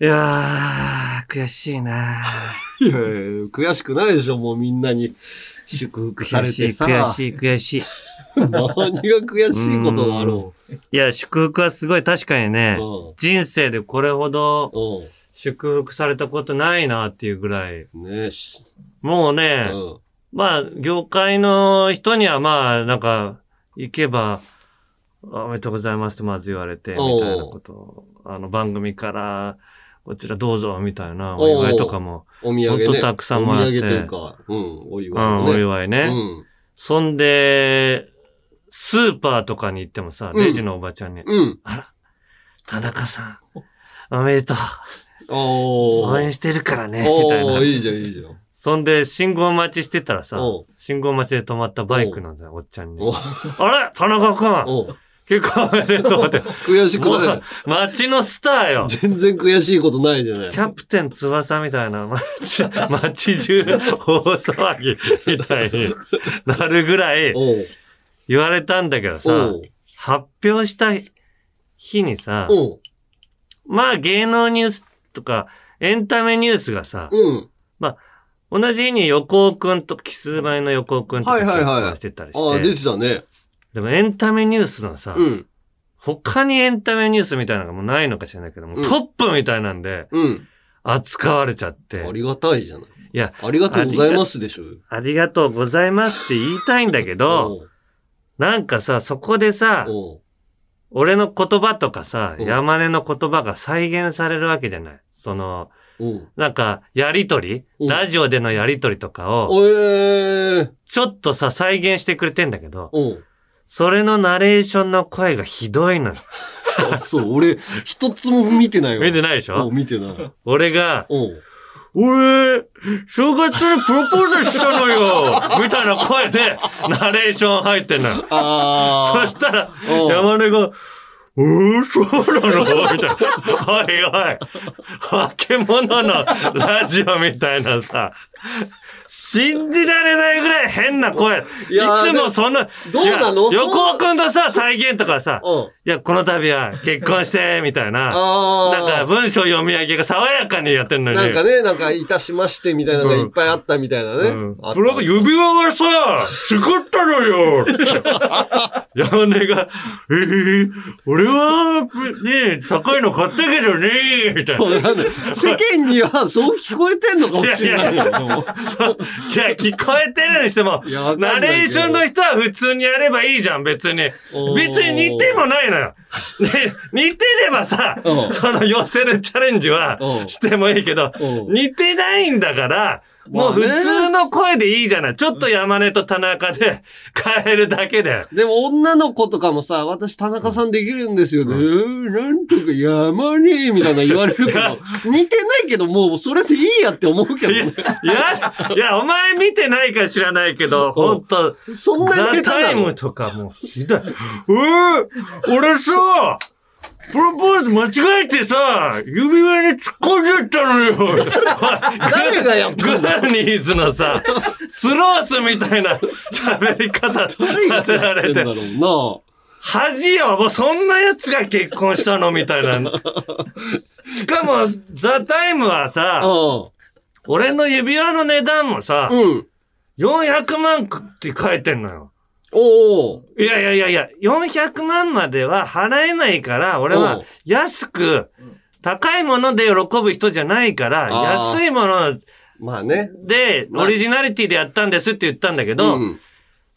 いやー、悔しいな。いやいや悔しくないでしょ、もうみんなに祝福さ悔しい、れてさ。悔しい、悔しい。何が悔しいことがあるのいや、祝福はすごい確かにね、う人生でこれほどん。祝福されたことないなっていうぐらい。うん。ねもうね、ん。まあ、業界の人にはまあ、なんか、行けば、おめでとうございますってまず言われて、みたいなことを、あの、番組から、こちらどうぞ、みたいなお祝いとかも、お土産ね。ほんとたくさんもらってお土産というか、うん、お祝うん、いね。お祝いね。うん。そんで、スーパーとかに行ってもさ、うんレジのおばちゃんに、うん。あら、田中さん、おめでとう。応援してるからね、みたいな。いいじゃん、いいじゃん。そんで、信号待ちしてたらさ信号待ちで止まったバイクのおっちゃんにお、あれ田中くん、おう結構おめでとうって。悔しくもないう街のスターよ。全然悔しいことないじゃない。キャプテン翼みたいな、街、街中大騒ぎみたいになるぐらい。言われたんだけどさ。発表した日にさ。まあ芸能ニュースとかエンタメニュースがさ、うん。同じ日に横尾くんと、キスマイの横尾くんとかはいはいはい結婚してたりああ、出して、てたね。でもエンタメニュースのさ、うん。他にエンタメニュースみたいなのがもうないのか知らないけども、うんトップみたいなんでうん。扱われちゃって、ありがたいじゃない。いや、ありがとうございますでしょ。ありがとうございますって言いたいんだけど、なんかさ、そこでさ、俺の言葉とかさ、うん山根の言葉が再現されるわけじゃない。その、なんか、やりとりうんラジオでのやりとりとかを。ちょっとさ、再現してくれてんだけど、それのナレーションの声がひどいのよ。あそう、俺、一つも見てないわ。見てないでしょ？おう見てない。俺が、俺、正月にプロポーズしたのよ みたいな声で、ナレーション入ってんのよ。あそしたら、山根が、うー、そうなの？みたいな。おいおい。化け物のラジオみたいなさ。信じられないぐらい変な声。いいつもそんな、どうなの？横尾くんとさ、再現とかさ、うん。いや、この度は結婚して、みたいな。なんか文章読み上げが爽やかにやってんのに。なんかね、なんか、いたしましてみたいなのがいっぱいあったみたいなね。うんあったプロ指輪がさ、作ったのよ山根が、えー、俺は、ね、高いの買ったけどね、みたいな。世間にはそう聞こえてんのかもしれないよ。でも いや、聞こえてるにしてもナレーションの人は普通にやればいいじゃん、別に。別に似てもないのよ。で 似てればさう、ん。その寄せるチャレンジはうん。してもいいけど、うん。似てないんだから、もう普通の声でいいじゃない。ちょっと山根と田中で変えるだけで。でも女の子とかもさ、私田中さんできるんですよね。えーなんとか山ねみたいな言われるけど、似てないけどもうそれでいいやって思うけどいや、ね。いや、いや、お前見てないか知らないけど、ほんと、そんなにザ・下手なの？タイムとかもうひどい。えー、俺さ、プロポーズ間違えてさ、指輪に突っ込んじゃったのよ。誰がやったグんだーニーズのさ、スロースみたいな喋り方させられてんだ。ろう恥よもうそんな奴が結婚したの？みたいな。しかも、ザ・タイムはさ、な俺の指輪の値段もさう、ん。うん。400万って書いてんのよ。おお。いやいやいやいや、400万までは払えないから、俺は安く、高いもので喜ぶ人じゃないから、安いものまあね。で、まあ。オリジナリティでやったんですって言ったんだけど、うん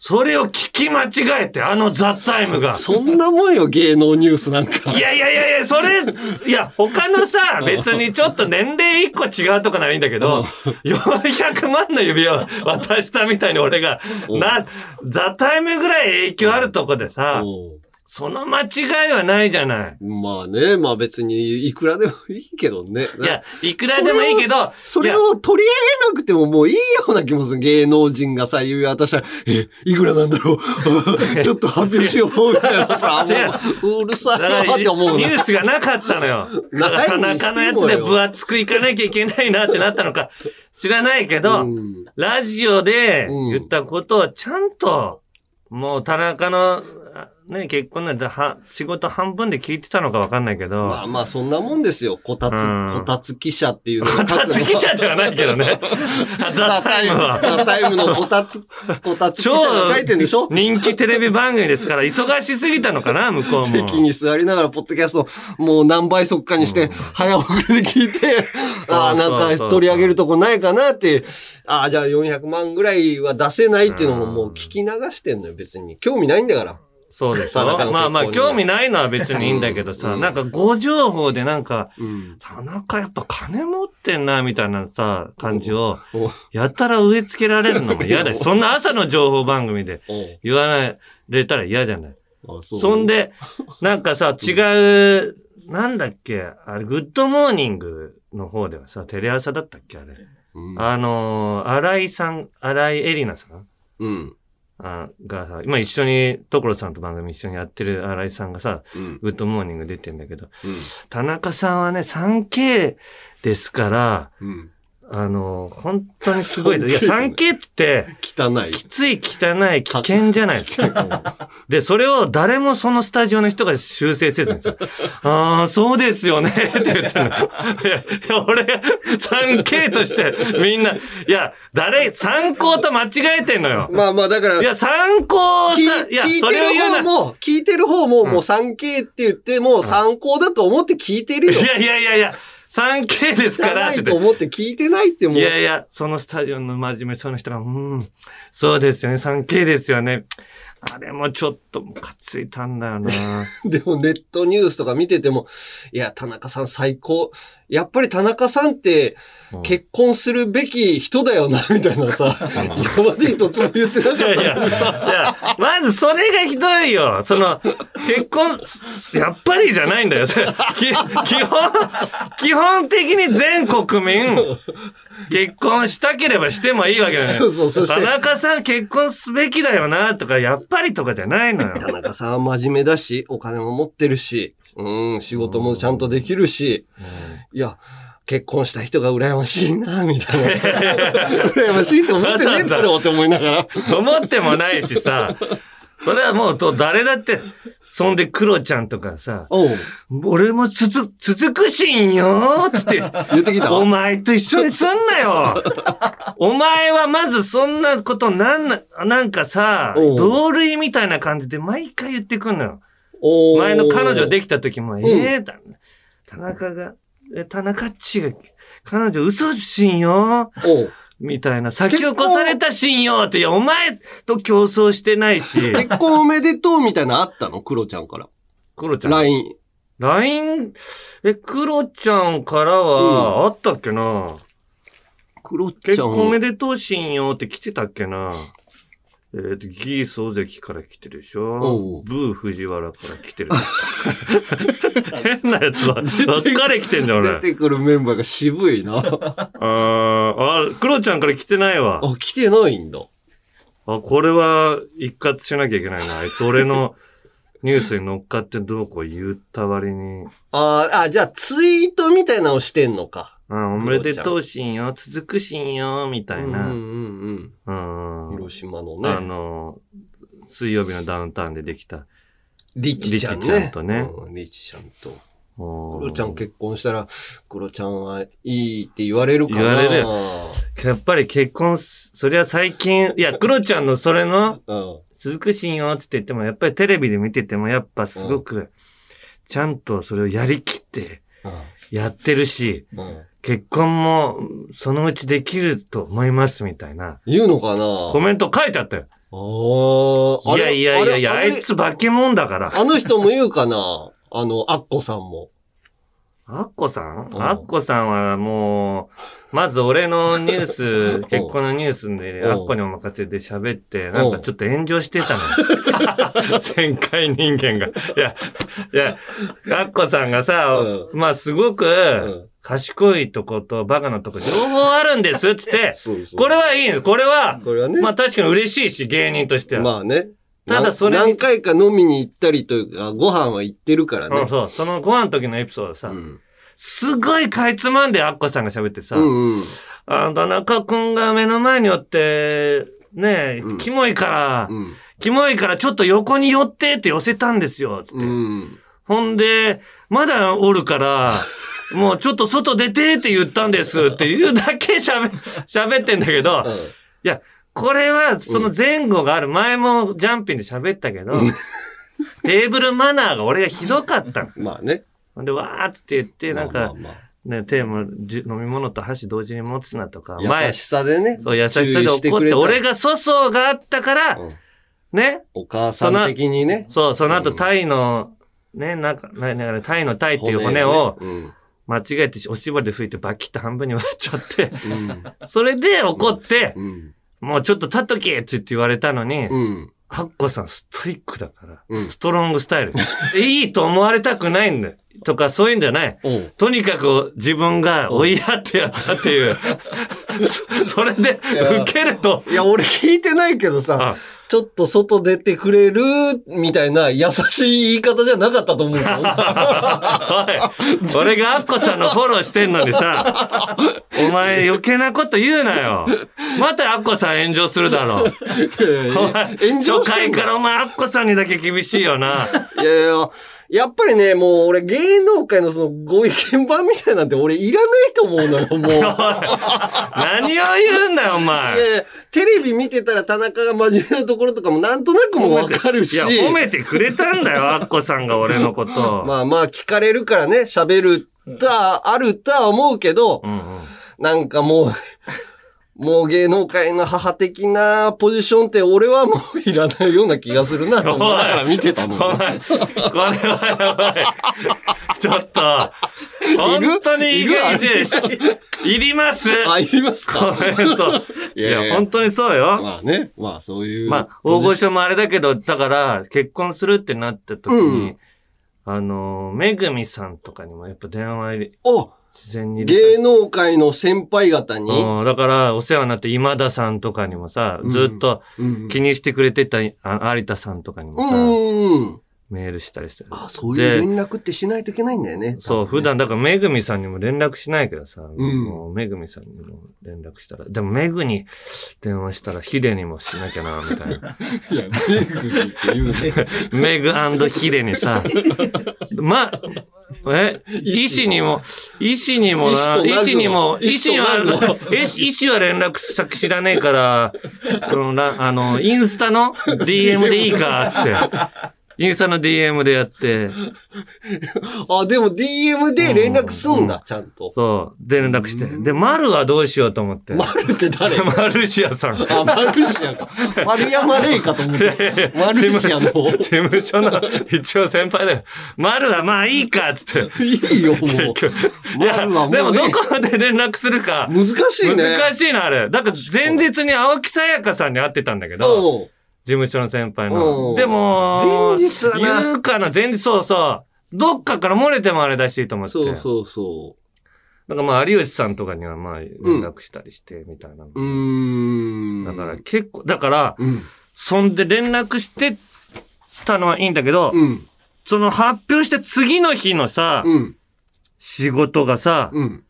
それを聞き間違えて、あのザ・タイムが。そんなもんよ、芸能ニュースなんか。いやいやいやいや、それ、いや、他のさ、別にちょっと年齢一個違うとかならいいんだけど、400万の指輪を渡したみたいに俺が、うんな、ザ・タイムぐらい影響あるとこでさ、その間違いはないじゃない。まあね、まあ別にいくらでもいいけどね。いや、いくらでもいいけど、それを取り上げなくてももういいような気もする。芸能人がさ、指輪渡したら、え、いくらなんだろう？ちょっと発表しようみたいなさ、もううるさいなって思うニな。ュースがなかったのよ。だから田ないにしてもよ中のやつで分厚くいかなきゃいけないなってなったのか知らないけど、うんラジオで言ったことをちゃんと、もう田中のね、結婚なんては、仕事半分で聞いてたのかわかんないけど、まあまあ、そんなもんですよ。こたつ、うんこたつ記者っていうのこたつ記者ではないけどね。ザ・タイムは。ザ・タイムのこたつ、こたつ記者が書いてんでしょ？人気テレビ番組ですから、忙しすぎたのかな、向こうも。席に座りながら、ポッドキャスト、もう何倍速化にして、早送りで聞いて、ああ、なんか取り上げるとこないかなって、ああ、じゃあ400万ぐらいは出せないっていうのももう聞き流してんのよ、別に。興味ないんだから。そうでしょ？田中の結婚にはまあまあ、興味ないのは別にいいんだけどさ、うんなんか誤情報でなんか、うん。田中やっぱ金持ってんな、みたいなさ、感じを、やたら植え付けられるのも嫌だし、そんな朝の情報番組でお言わないれたら嫌じゃない？あそそん、で、なんかさ、違う、なんだっけ、あれ、グッドモーニングの方ではさ、テレ朝だったっけあれ。うん。あのー、新井さん、新井エリナさん？うん。あがさ、今一緒に、所さんと番組一緒にやってる新井さんがさ、うん。グッドモーニング出てんだけど、うん。田中さんはね、3K ですから、うん。あのー、本当にすごい。い 3K や、3K って、汚い。きつい、汚い、危険じゃないですか。で、それを誰もそのスタジオの人が修正せずにさ、ああ、そうですよね、って言ってるの。いや、俺、3K としてみんな、いや、誰、参考と間違えてんのよ。まあまあ、だから、いや、参考さ、聞いや、聞いてそれを言うな。る方も、聞いてる方も、うんもう 3K って言って、もう参考だと思って聞いてるよ。いやいやいやいや、3K ですからってと思って聞いてないってもう。いやいや、そのスタジオの真面目そうな人が、うん、そうですよね、3K ですよね。あれもちょっとムカついたんだよな。でもネットニュースとか見てても、いや、田中さん最高。やっぱり田中さんってうん結婚するべき人だよな、みたいなさ、今まで一つも言ってなかっいやいや、たのにさ。いや、まずそれがひどいよ。その、結婚、やっぱりじゃないんだよ。基本、基本的に全国民、結婚したければしてもいいわけだよ。そうそう、そし田て、中さん結婚すべきだよな、とか、やっぱりとかじゃないのよ。田中さんは真面目だし、お金も持ってるし、うん、仕事もちゃんとできるし、いや、結婚した人が羨ましいな、みたいなさ。羨ましいと思ってねえだろうって思いながら。思ってもないしさ、それはもうと誰だって、そんでクロちゃんとかさ、俺もつつ、続くしんよつって、言ってきた？お前と一緒にすんなよ。お前はまずそんなことなんな、なんかさ、同類みたいな感じで毎回言ってくんのよ。前の彼女できた時も、んええだ、田中が、え、田中っちが、彼女嘘しんよみたいな、先を越されたしんよって、いや、お前と競争してないし、結婚おめでとうみたいなのあったの？クロちゃんから。クロちゃん？LINE。LINE、え、クロちゃんからは、あったっけな？クロち結ゃん。婚おめでとうしんよって来てたっけな？えっ、と、ギース尾関から来てるでしょ？ブー藤原から来てる。変なやつは、ばっかり来てんじゃん、出俺。てくるメンバーが渋いな。あーあ、クロちゃんから来てないわ。あ、来てないんだ。あ、これは一括しなきゃいけないな。あいつ俺のニュースに乗っかってどうこう言った割に。あーあ、じゃあツイートみたいなのをしてんのか。あおめでとうしんよ、続くしんよ、みたいな。うんうんうんうん。広島のあね。の、水曜日のダウンタウンでできた。リッチちゃんね。リッチちゃんとねうんリッチちゃんと。ククロちゃん結婚したら、クロちゃんはいいって言われるかな。言われるやっぱり結婚す、そりゃ最近、いや、クロちゃんのそれの、うん。続くしんよって言っても、やっぱりテレビで見てても、やっぱすごく、ちゃんとそれをやりきってやってるし、うん。うん。結婚もそのうちできると思いますみたいな言うのかな？コメント書いてあったよ。ああ。いやいやいやいや、あれいつ化け物だから。あの人も言うかな？あの、アッコさんも。アッコさん？うんアッコさんはもう、まず俺のニュース、結婚のニュースで、うんアッコにお任せで喋って、なんかちょっと炎上してたのよ。旋回人間が。いや、いや、アッコさんがさ、うまあすごく、ん。賢いとことバカなとこ両方あるんですっつって、そうそうこれはいいの。これは、これはね。まあ確かに嬉しいし、芸人としては。まあね。ただそれな何回か飲みに行ったりというか、ご飯は行ってるからね。そうそう。そのご飯の時のエピソードさ、うん。すごいかいつまんでアッコさんが喋ってさ、うんうん。あの、田中くんが目の前におって、ねえ、うんキモいから、うん。キモいからちょっと横に寄ってって寄せたんですよ、つって。うん。ほんで、まだおるから、もうちょっと外出てって言ったんですっていうだけ喋、喋ってんだけど、いや、これはその前後がある。前もジャンピンで喋ったけど、テーブルマナーが俺がひどかったの。まあね。ほんで、わーっつって言って、なんか、ね、テーマ、じ飲み物と箸同時に持つなとか、あ優しさでね。そう、優しさで怒って、俺が粗相があったから、うんね、お母さん的にね。そう、その後、うんタイの、ね、なんか、ななんかタイのタイっていう骨を、うん。間違えておしぼりで拭いてバキッと半分に割っちゃって、うん。それで怒って、うん。もうちょっと立っとけって言われたのに、うん。ハッコさんストイックだから、うんストロングスタイル。いいと思われたくないんだよ。とか、そういうんじゃない。とにかく自分が追いやってやったっていう。そそれで、や受けると、いや、俺聞いてないけどさあ、ちょっと外出てくれるみたいな優しい言い方じゃなかったと思うよ。おい、俺がアッコさんのフォローしてんのにさ、お前余計なこと言うなよ。またアッコさん炎上するだろう。お前炎上初回からお前アッコさんにだけ厳しいよな。いやいや、やっぱりね、もう俺芸能界のそのご意見番みたいなんて俺いらないと思うのよ、もう。何を言うんだよ、おい前。やテレビ見てたら田中が真面目なところとかもなんとなくもわかるし。いや、褒めてくれたんだよ、アッコさんが俺のこと。まあまあ聞かれるからね、喋るとはあるとは思うけど、うんうん。なんかもう、もう芸能界の母的なポジションって俺はもういらないような気がするなと思いながら 見てたの。お前、これはやばい。ちょっと、本当にいいるいです。いります？あ、いりますコか？メント。いいや本当にそうよ。まあね、まあそういう。まあ、大御所もあれだけど、だから、結婚するってなった時に、うんあの、めぐみさんとかにもやっぱ電話入れ、お事前に芸能界の先輩方に、うん、だから、お世話になって今田さんとかにもさ、ずっとうん気にしてくれてた、あ有田さんとかにもさ、うん。メールしたりして。あ、そういう連絡ってしないといけないんだよね。そう、普段、だからめぐみさんにも連絡しないけどさ、んもうめぐみさんにも連絡したら、でもめぐに電話したらヒデにもしなきゃな、みたいな。いや、メグにって言うね。メグヒデにさ、ま、え、医師にも、医師にもな、医師にも、医医師師は医師は連絡先知らねえから、そのらあの、インスタの DM でいいか、つって。インスタの DM でやって、あ、でも DM で連絡すんだ、ちゃんと。そう、で連絡して。で、丸はどうしようと思って。マルって誰？マルシアさん。あ、マルシアか。丸山レイかと思って。マルシアの。事務所の一応先輩だよ。丸はまあいいか、つって。いいよ、もう。いや、丸はもうねでもどこまで連絡するか。難しいね。難しいな、あれ。だから前日に青木さやかさんに会ってたんだけど、うん事務所の先輩うの。んでも、前日はな言うかな、前日、そうそう。どっかから漏れてもあれだしと思って。そうそうそなんかまあ、有吉さんとかにはまあ、連絡したりして、みたいな。う。ん。だから結構、だから、うん。そんで連絡してたのはいいんだけど、うん。その発表して次の日のさ、うん。仕事がさ、うん。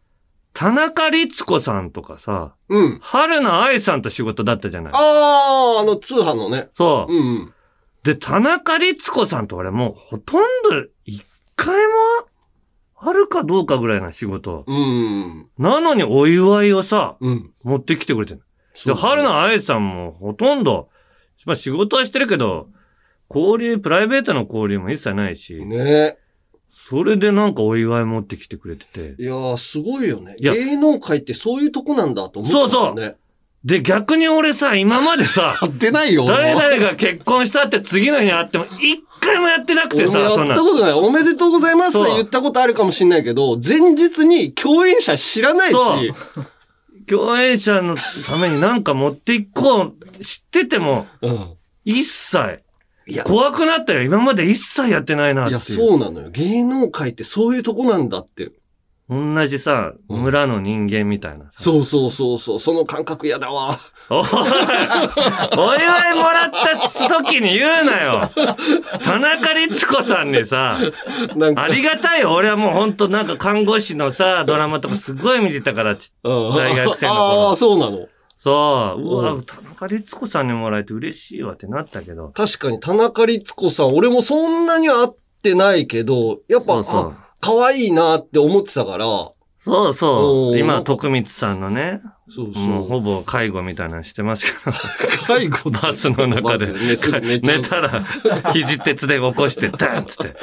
田中律子さんとかさ、うん。春菜愛さんと仕事だったじゃない。あー、あの通販のね。そう。うん。で、田中律子さんとかでもうほとんど一回もあるかどうかぐらいな仕事。うん。なのにお祝いをさ、うん。持ってきてくれてる。で、春菜愛さんもほとんど、まあ仕事はしてるけど、交流、プライベートの交流も一切ないし、ねそれでなんかお祝い持ってきてくれてて。いやー、すごいよね。いや芸能界ってそういうとこなんだと思った、ね。そうそうで、逆に俺さ、今までさ、やってないよ。誰々が結婚したって次の日に会っても、一回もやってなくてさ、俺もやそんなった。ことない。おめでとうございますって言ったことあるかもしれないけど、前日に共演者知らないし。そう共演者のためになんか持っていこう、知ってても、うん。一切。いや、怖くなったよ。今まで一切やってないなっていう。いや、そうなのよ。芸能界ってそういうとこなんだって。同じさ、うん村の人間みたいなさ。そうそうそうそう。その感覚嫌だわ。おいお祝いもらった時に言うなよ 田中律子さんにさ、なんかあ、りがたいよ。俺はもうほんとなんか看護師のさ、ドラマとかすごい見てたから、ちうん大学生の頃ああ、そうなの。そう。ううわ、田中律子さんにもらえて嬉しいわってなったけど。確かに田中律子さん、俺もそんなには会ってないけど、やっぱ、そう可愛いなって思ってたから、そうそう。今、徳光さんのね、そうそう。もうほぼ介護みたいなのしてますけど。介護バスの中で 寝たら、肘鉄で起こして、ダンっつって。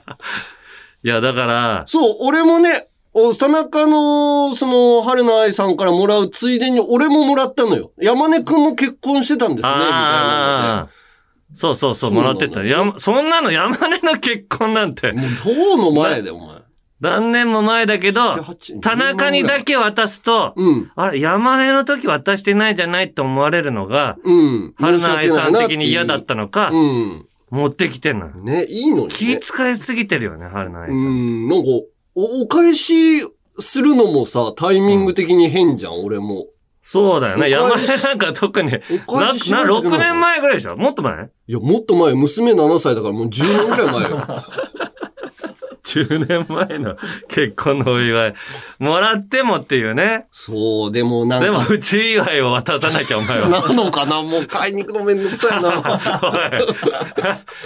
いや、だから、そう、俺もね、お田中の、その、春菜愛さんからもらうついでに、俺ももらったのよ。山根くんも結婚してたんですね、みたいなああ、そうそうそう、もらってた。やま、そんなの山根の結婚なんて、もう、どうの前で、お前。何年も前だけど7 8、田中にだけ渡すと、うん。あれ、山根の時渡してないじゃないと思われるのが、うん。春菜愛さん的に嫌だったのか、うん。持ってきてんの。ね、いいのに、ね。気遣いすぎてるよね、春菜愛さ。うんん、なんか、お、お返しするのもさ、タイミング的に変じゃん、俺も。そうだよね。山お返し根なんか特に、な、お返ししな、ないといけない6年前ぐらいでしょ？もっと前？いや、もっと前、娘7歳だからもう10年ぐらい前よ。10年前の結婚のお祝い。もらってもっていうね。そう、でもなんでもか、、うち祝いを渡さなきゃ、お前は。なのかなもう買いに行くのめんどくさいな。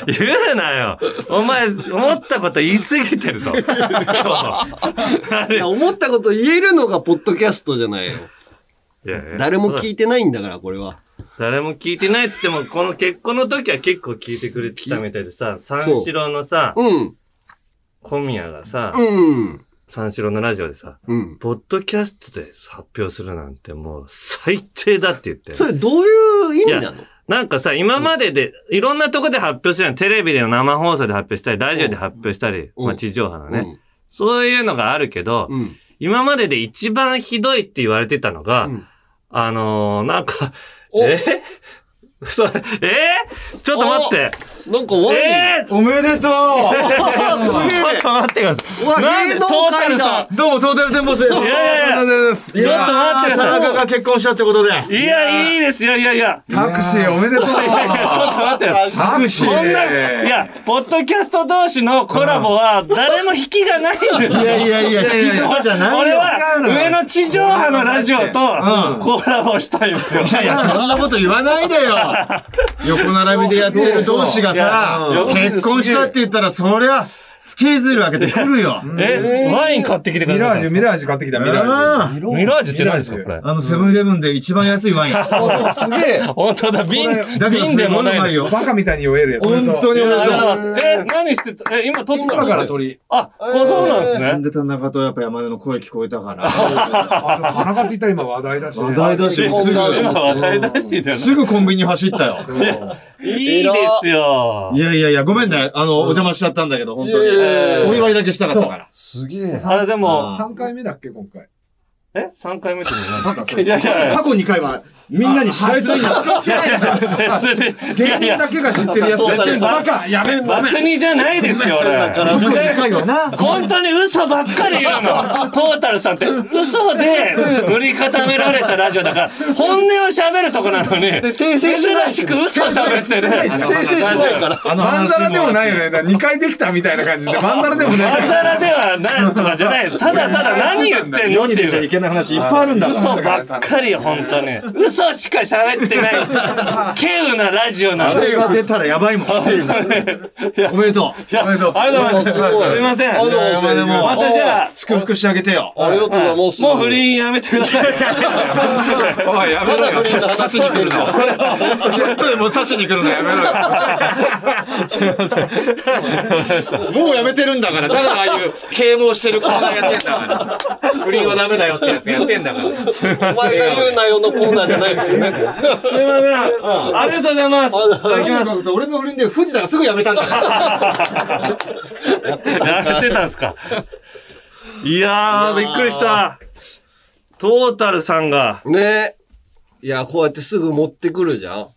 おい。言うなよ。お前、思ったこと言い過ぎてるぞ。今日。いや、思ったこと言えるのがポッドキャストじゃないよ。いやいや誰も聞いてないんだから、これは。誰も聞いてないって言っても、この結婚の時は結構聞いてくれてたみたいでさ、三四郎のさ、うん。小宮がさ、うん。三四郎のラジオでさ、うん。ポッドキャストで発表するなんてもう最低だって言って。それどういう意味なの？なんかさ、今までで、いろんなとこで発表してるの。テレビでの生放送で発表したり、ラジオで発表したり、うんまあ地上波のね。そういうのがあるけど、うん。うん。今までで一番ひどいって言われてたのが、うんあのー、なんか、おえ？それ、えー？ちょっと待って。なんかワイン。えー？おめでとあー すちょっげえと待ってください。なんでトータルさうどうも、トータルテンボスです。いやいやいや。ちょっと待ってください田中が結婚したってことで。ん、いや、いいですよ、いやいや。タクシーおめでとう。ちょっと待ってよ。タクシー。こんな、いや、ポッドキャスト同士のコラボは誰も引きがないんですよ。いやいやいや、引きとかじゃないよ。俺は上の地上波のラジオとうんコラボしたいんですよ。いやいや、そんなこと言わないでよ。横並びでやってる同士がさ、結婚したって言ったら、そりゃ、スケジュール開けてくるよ。え、ワイン買ってきてくれたミラージュ、ミラージュ買ってきた、ミラあージュ。ミラージュって何？ですかこれ。あの、セブンイレブンで一番安いワイン。あすげえ。本当だ、瓶、瓶ですもないよ。バカみたいに酔えるやつ。本当におめでとう。ございますえ、何してた、え、今撮って今たから鳥。あ、そうなんですね。なんで田中とやっぱ山根の声聞こえたから。あ田中って言ったら今話題だしね。話題だし、ですぐ、今話題だしだよすぐコンビニ走ったよ。いいですよい。やいやいや、ごめんね。あの、お邪魔しちゃったんだけど、本当に。お祝いだけしたかったから。すげえ。あれでも、あ3回目だっけ、今回。え ?3 3回目ってなんかそれいやいやいや過去2回は、みんなに知られてないんだ。いやいや別に。い芸やいや人だけが知ってるやつ。バカやめんな。別にじゃないですよ、俺。過去2回はな。本当に嘘ばっかり言うの。トータルさんって嘘で塗り固められたラジオだから、本音を喋るとこなのに、で、訂正しない珍しく嘘喋ってる。訂正しないから。あのマンダラでもないよね。ね。2回できたみたいな感じで、マンダラでもまない。んざらではないとかじゃない。ただただ何言ってんのって世に出ちゃいう。いけない話いっぱいあるんだから。嘘ばっかり本当に。嘘しか喋ってない。稀有なラジオなあの。れが出たらやばいもん。おめでとう。いや、ありがとうございます。すすごいいません。ありがとうございますでもまたじゃあ、祝福してあげてよ。ありがとうございます。もう不倫やめてください。おい、やめろよ。まだ不倫の話してるの。ちょっとでも刺しに来るのやめろよ。もうやめてるんだから。だからああいう啓蒙してるコーナーやってんだから。不倫はダメだよってやつやってんだから。お前が言うなよのコーナーじゃないですよね。すいません。ありがとうございます。いただきます。俺の売りで藤田がすぐやめたん。だよ。やってたん。ですか。いやー、びっくりした。トータルさん。が、ねいや、こうやってすぐ持ってくるじゃん。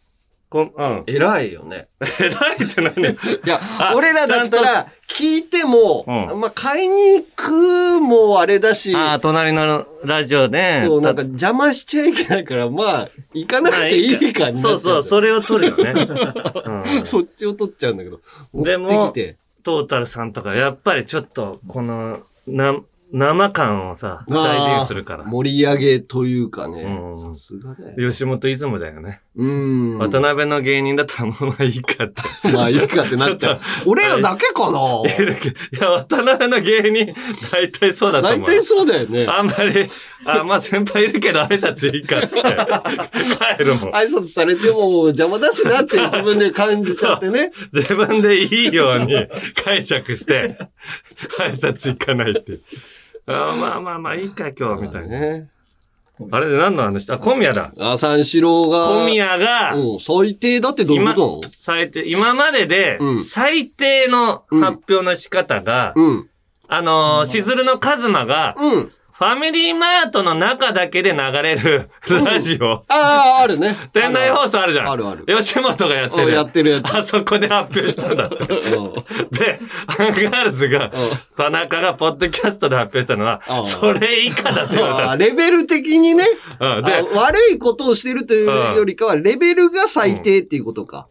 こん、うん。偉いよね。偉いって何？いやあ、俺らだったら、聞いても、うんまあ、買いに行くもあれだし、あー、隣のラジオで。そう、なんか邪魔しちゃいけないから、まあ、行かなくていいかになっちゃそうそう、それを取るよね。うんそっちを取っちゃうんだけど。でも。トータルさんとか、やっぱりちょっと、この、な、生感をさ、大事にするから。盛り上げというかねう。んさすがだよ。吉本イズムだよね。うん。渡辺の芸人だったらもうまあいいかって。まあいいかってなっちゃう。俺らだけかないや、渡辺の芸人、大体そうだと思う。大体そうだよね。あんまり、あ、まあ先輩いるけど挨拶いいかっつって、帰るもん。挨拶されても邪魔だしなって自分で感じちゃってね。自分でいいように解釈して、挨拶行かないって。あまあまあまあいいか今日みたいな。ね。あれで何の話？あ、小宮だ。あ、三四郎が。小宮が、うん、最低だってどういうこ最低、今まででうん、最低の発表の仕方が、となのうん。あのーしずるのカズマが、うん。ファミリーマートの中だけで流れるラジオ、ああ、あるね。店内放送あるじゃん。あるある吉本がやってる。うんやってるやつ。あそこで発表したんだって。うんで、アンガールズが、うん田中がポッドキャストで発表したのはうん、それ以下だって言わあれレベル的にね、た。うん、あで、悪いことをしてるというよりかは、レベルが最低っていうことか。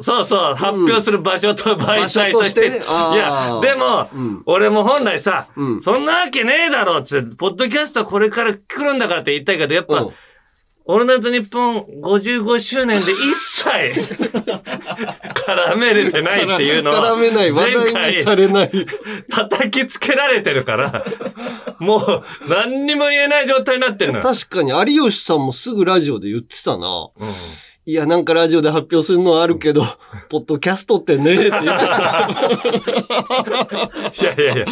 そうそう、発表する場所と媒体として。いや、でも、うん俺も本来さ、うんそんなわけねえだろっつって、ポッドキャストこれから来るんだからって言いたいけど、やっぱ、うんオールナイトニッポン55周年で一切 絡めれてないっていうのは、絡めない、話前題にさ回れない。叩きつけられてるから、もう何にも言えない状態になってるのよ。確かに有吉さんもすぐラジオで言ってたな。うんいや、なんかラジオで発表するのはあるけど、ポッドキャストってねって言ってた。いやいやいや、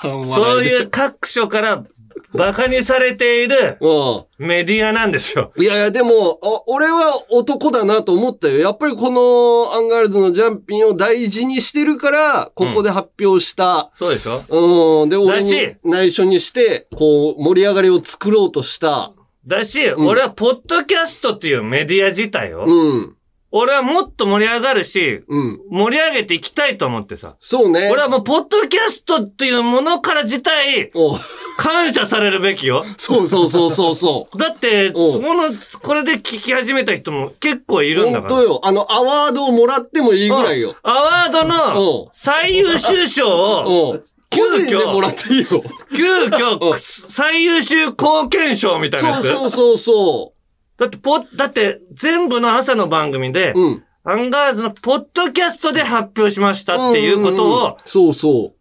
そういう各所から馬鹿にされているうメディアなんですよ。ん。いやいや、でも、あ俺は男だなと思ったよ。やっぱりこのアンガールズのジャンピンを大事にしてるから、ここで発表した。そうでしょうん。で、俺に内緒にして、こう、盛り上がりを作ろうとした。だし、ん俺はポッドキャストっていうメディア自体を、うん。俺はもっと盛り上がるし、うん。盛り上げていきたいと思ってさ。そうね。俺はもう、ポッドキャストっていうものから自体、おう感謝されるべきよ。そうそうそうそうそう。だって、おうその、これで聞き始めた人も結構いるんだから。本当よ。あの、アワードをもらってもいいぐらいよ。アワードの最優秀賞を、うん。個人でもらっていいよ。急うん遽、最優秀貢献賞みたいなやつ。そうそうそうそだって、ポだって、全部の朝の番組で、う。うん。アンガールズのポッドキャストで発表しましたっていうことんんんを、そうそ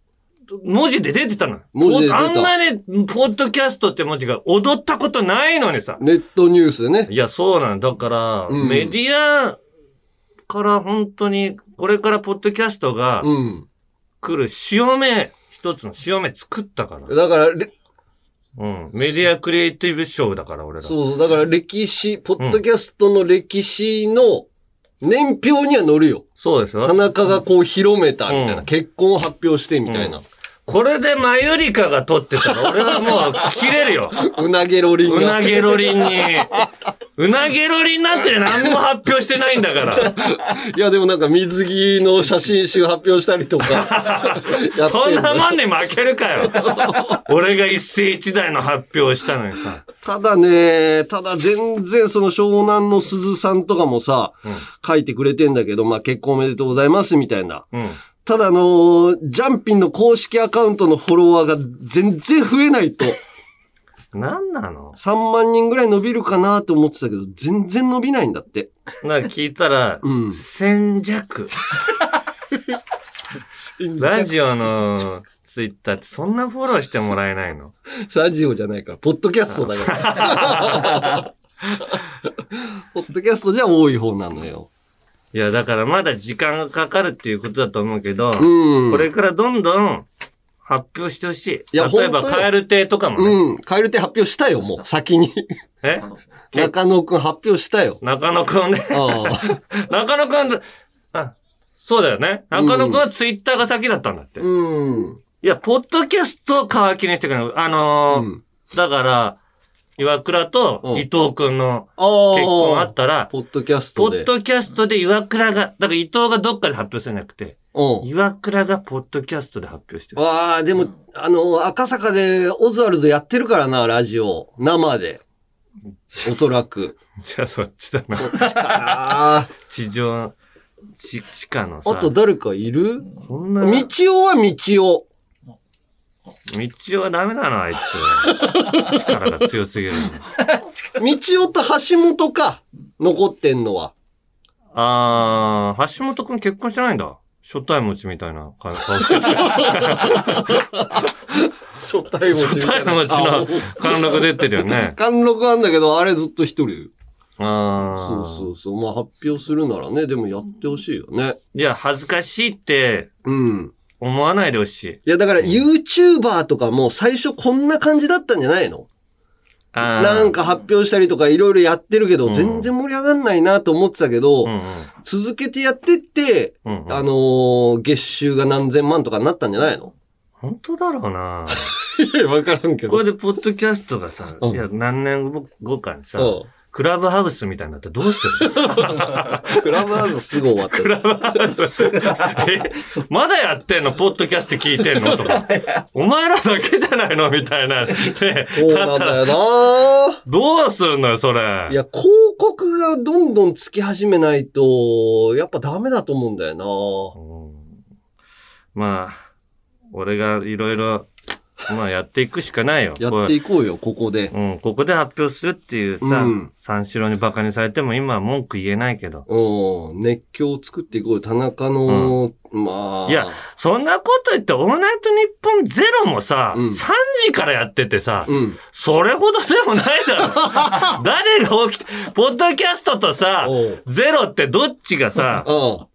文字で出てたの。文字で出たあんなに、ポッドキャストって文字が踊ったことないのにさう。。ネットニュースでね。いや、そうなの。だから、うんメディアから本当に、これからポッドキャストがうん。来る潮目、一つの潮目作ったから。だから、れうん。メディアクリエイティブ賞だから、俺ら。そうそう。だから歴史、ポッドキャストの歴史の年表には載るよ。そうですよ田。中がこう広めたみたいな。うん結婚を発表してみたいな。これでマユリカが撮ってたら、俺はもう切れるよ。うなげろりんうが。なげろりんに。うなげろりんなんて何も発表してないんだから。いや、でもなんか水着の写真集発表したりとか。そんなもんに負けるかよ。俺が一世一代の発表をしたのにさ。ただね、ただ全然その湘南の鈴さんとかもさ、書いてくれてんだけど、まあ結婚おめでとうございますみたいな。うん。ただあのージャンピンの公式アカウントのフォロワーが全然増えないと、何なの？3万人ぐらい伸びるかなと思ってたけど、全然伸びないんだって。なんか聞いたら、うん千弱。ラジオのツイッターってそんなフォローしてもらえないの？ラジオじゃないから、ポッドキャストだから。ポッドキャストじゃ多い方なのよ。いや、だからまだ時間がかかるっていうことだと思うけど、うん。これからどんどん発表してほしい。いや例えば、本当よカエル亭とかもね。うん。カエル亭発表したよ、もう。先に。え？中野くん発表したよ。中野くんね。ああ。中野くん、あ、そうだよね。中野くんはツイッターが先だったんだって。いうん。や、ポッドキャストを皮切りにしてくれる。あのーうんだから、岩倉とうん伊藤くんの。結婚あったら、ポッドキャストで。ポッドキャストで岩倉が、だから伊藤がどっかで発表するんじゃなくて、うん。岩倉がポッドキャストで発表してる。わあ、でも、あの、赤坂でオズワルドやってるからな、ラジオ。生で。おそらく。じゃあそっちだな。そっちかな。地上、地、地下のさ。あと誰かいる？こんな。道夫は道夫。道はダメなの、あいつ。力が強すぎるの。道夫と橋本か。残ってんのは。あー、橋本くん結婚してないんだ。初対持ちみたいな顔してて。初対持ちみたいな。初対持ちの貫禄出てるよね。貫禄あんだけど、あれずっと一人。あー。そうそうそう。まあ発表するならね、でもやってほしいよね。いや、恥ずかしいってうん。思わないでほしい。いや、だから YouTuber とかも最初こんな感じだったんじゃないの？あー。なんか発表したりとかいろいろやってるけど、うん。全然盛り上がんないなと思ってたけど、うんうん。続けてやってって、うんうん。あのー月収が何千万とかになったんじゃないの？本当だろうな。いや、わからんけこれでポッドキャストがさ、うん。いや、何年後かにさ、うんクラブハウスみたいになってどうするクラブハウスすぐ終わってる。えまだやってんの？ポッドキャスト聞いてんの？とか。お前らだけじゃないの？みたいな。ね、そうなんだよな。どうすんのよ、それ？いや、広告がどんどんつき始めないと、やっぱダメだと思うんだよな。うん。まあ、俺がいろいろ、まあやっていくしかないよ。やっていこうよ、ここで。うん、ここで発表するっていうさ、うん三四郎に馬鹿にされても今は文句言えないけど。うん、熱狂を作っていこうよ。田中の、まあ。いや、そんなこと言って、オールナイトニッポンゼロもさ、うん3時からやっててさ、うん。それほどでもないだろ。誰が起きて、ポッドキャストとさ、おうゼロってどっちがさ、うん。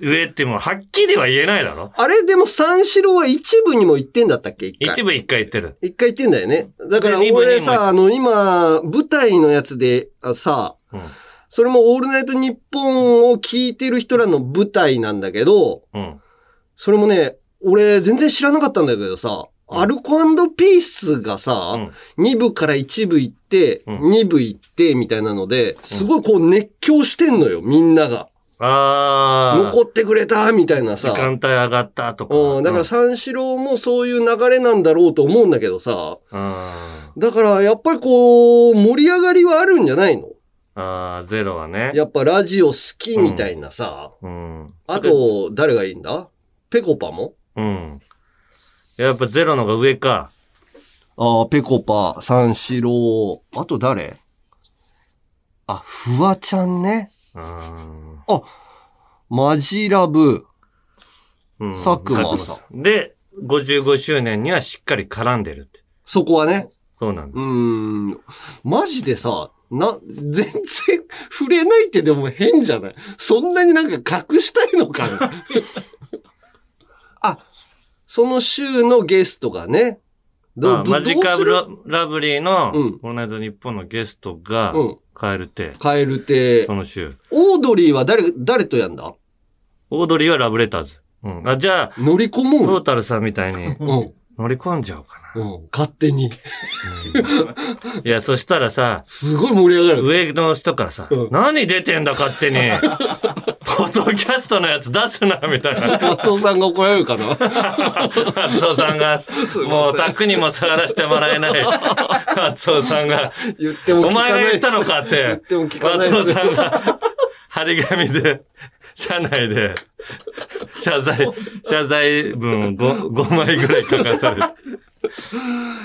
上ってもうはっきりは言えないだろ。あれ、でも三四郎は一部にも行ってんだったっけ？一回。一部一回言ってる。一回行ってんだよね。だから俺さ、あの、今、舞台のやつで、あさ、うん。それもオールナイトニッポンを聞いてる人らの舞台なんだけど、うん。それもね、俺全然知らなかったんだけどさ、うんアルコピースがさ、うん2部から1部行って、うん2部行って、みたいなので、すごいこう熱狂してんのよ、みんなが。あー。残ってくれた、みたいなさ。時間帯上がったとか。うん、だから三四郎もそういう流れなんだろうと思うんだけどさ。あだからやっぱりこう、盛り上がりはあるんじゃないの？ーあー、ゼロはね。やっぱラジオ好きみたいなさ。うん。あと、誰がいいんだ？ペコパも？うん。やっぱゼロのが上か。ああ、ペコパ、三四郎、あと誰？あ、フワちゃんね。うん。マジラブ。うん佐久間さで、55周年にはしっかり絡んでるって。そこはね。そうなんだ。うーん。マジでさ、な、全然 触れないってでも変じゃない？そんなになんか隠したいのかな？あ、その週のゲストがね。どどあマジカブララブリーの、うんオールナイトニッポンのゲストがうん、カエルテ、カエルテそ。の週。オードリーは誰、誰とやんだ？オードリーはラブレターズ。うん。あ、じゃあ、乗り込もうトーよ。タルさんみたいにうん。乗り込んじゃおうかな。うん。勝手に。いや、そしたらさ、すごい盛り上がる。上の人からさ、うん何出てんだ勝手に。ポッドキャストのやつ出すな、みたいな。松尾さんが怒られるかな？松尾さんが、もうタックにも触らせてもらえない。松尾さんが、言っても聞おかない前が言ったのかっ。言ってても聞かないです松尾さんが、張り紙で、社内で、謝罪、謝罪文を 5, 5枚ぐらい書かされて。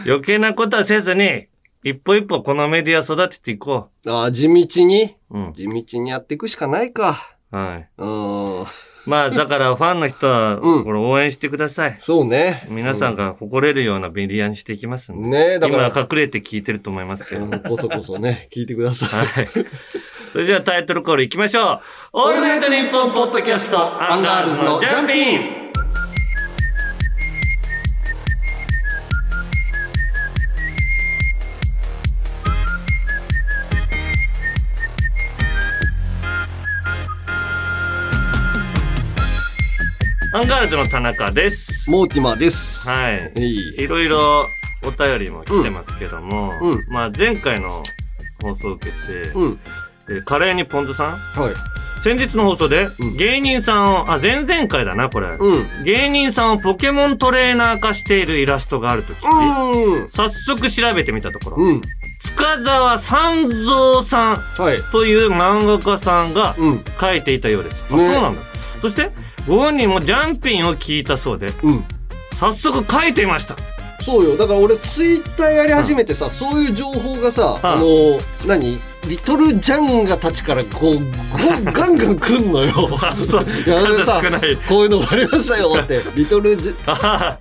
余計なことはせずに、一歩一歩このメディア育てていこああ、地道に、う。うん。地道にやっていくしかないか。はい。うん。まあ、だからファンの人は、うんこれ応援してください。そうね。皆さんが誇れるようなメディアにしていきますんで。ねえ、だから。今は隠れて聞いてると思いますけど。うんこそこそね、聞いてください。はい。それではタイトルコールいきましょう。オールナイトニッポンポッドキャスト、アンガールズのジャンピンアンガールズの田中です。モーティマーです。はい。い。いろいろお便りも来てますけども、うんまあ前回の放送を受けて、うん。えーカレーにポン酢さん？はい。先日の放送でうん芸人さんを、あ、前々回だな、これ。うん。芸人さんをポケモントレーナー化しているイラストがあると聞き、うん。早速調べてみたところ、うん。塚沢三蔵さんはい。という漫画家さんがうん。描いていたようです。あ、ねそうなんだ。そして、ご本人もジャンピンを聞いたそうで、うん。早速描いていました。そうよ。だから俺ツイッターやり始めてさ、そういう情報がさ、あの何？リトルジャンガたちからこうゴガンガン来んのよ。あそう。いや数さ少ない。こういうのがありましたよって。リトルジャあ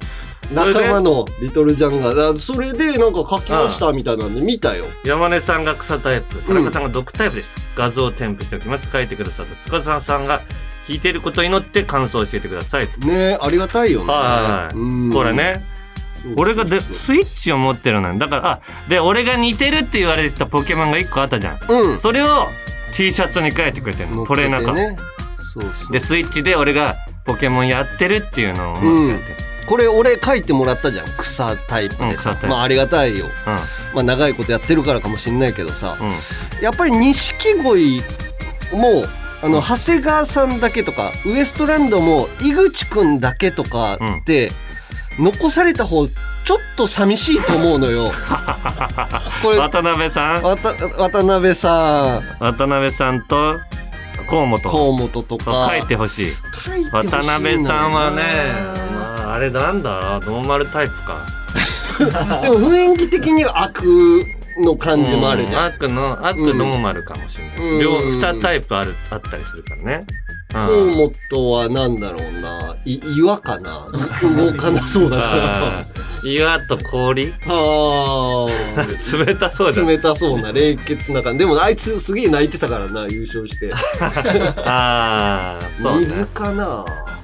仲間のリトルジャンガ。だそれでなんか書きましたみたいなんで見たよ。山根さんが草タイプ田中さんが毒タイプでした、画像を添付しておきます。書いてくださった塚田さんが聞いていることに乗って感想を教えてくださいと。ねありがたいよね。はい。はいこれね。俺がでスイッチを持ってるのよ。だからあで俺が似てるって言われてたポケモンが1個あったじゃん。うん。それを T シャツに書いてくれてるの。トレーナーか、ねそうそう。でスイッチで俺がポケモンやってるっていうのをうんやってるこれ俺書いてもらったじゃん。草タイプでさ。うん草タイプ。まあありがたいよ。まあ長いことやってるからかもしんないけどさ。うんうん。やっぱり錦鯉もあの長谷川さんだけとかウエストランドも井口くんだけとかって、残された方ちょっと寂しいと思うのよ。これ渡辺さん？渡辺さん。渡辺さんと河本。河本とか。書いてほしい。書いてほしいのよ渡辺さんはねまああれなんだノーマルタイプか。でも雰囲気的には悪の感じもあるじゃん。うん。悪の悪ノーマルかもしれない、うん。両2タイプあるあったりするからね、河うん。本はなんだろうな、い岩かな？動かなそうだから。岩と氷？あ冷たそうじゃあ、ん冷たそうな冷血な感じ。でもあいつすげえ泣いてたからな、優勝して。ああそうね。水かな？うん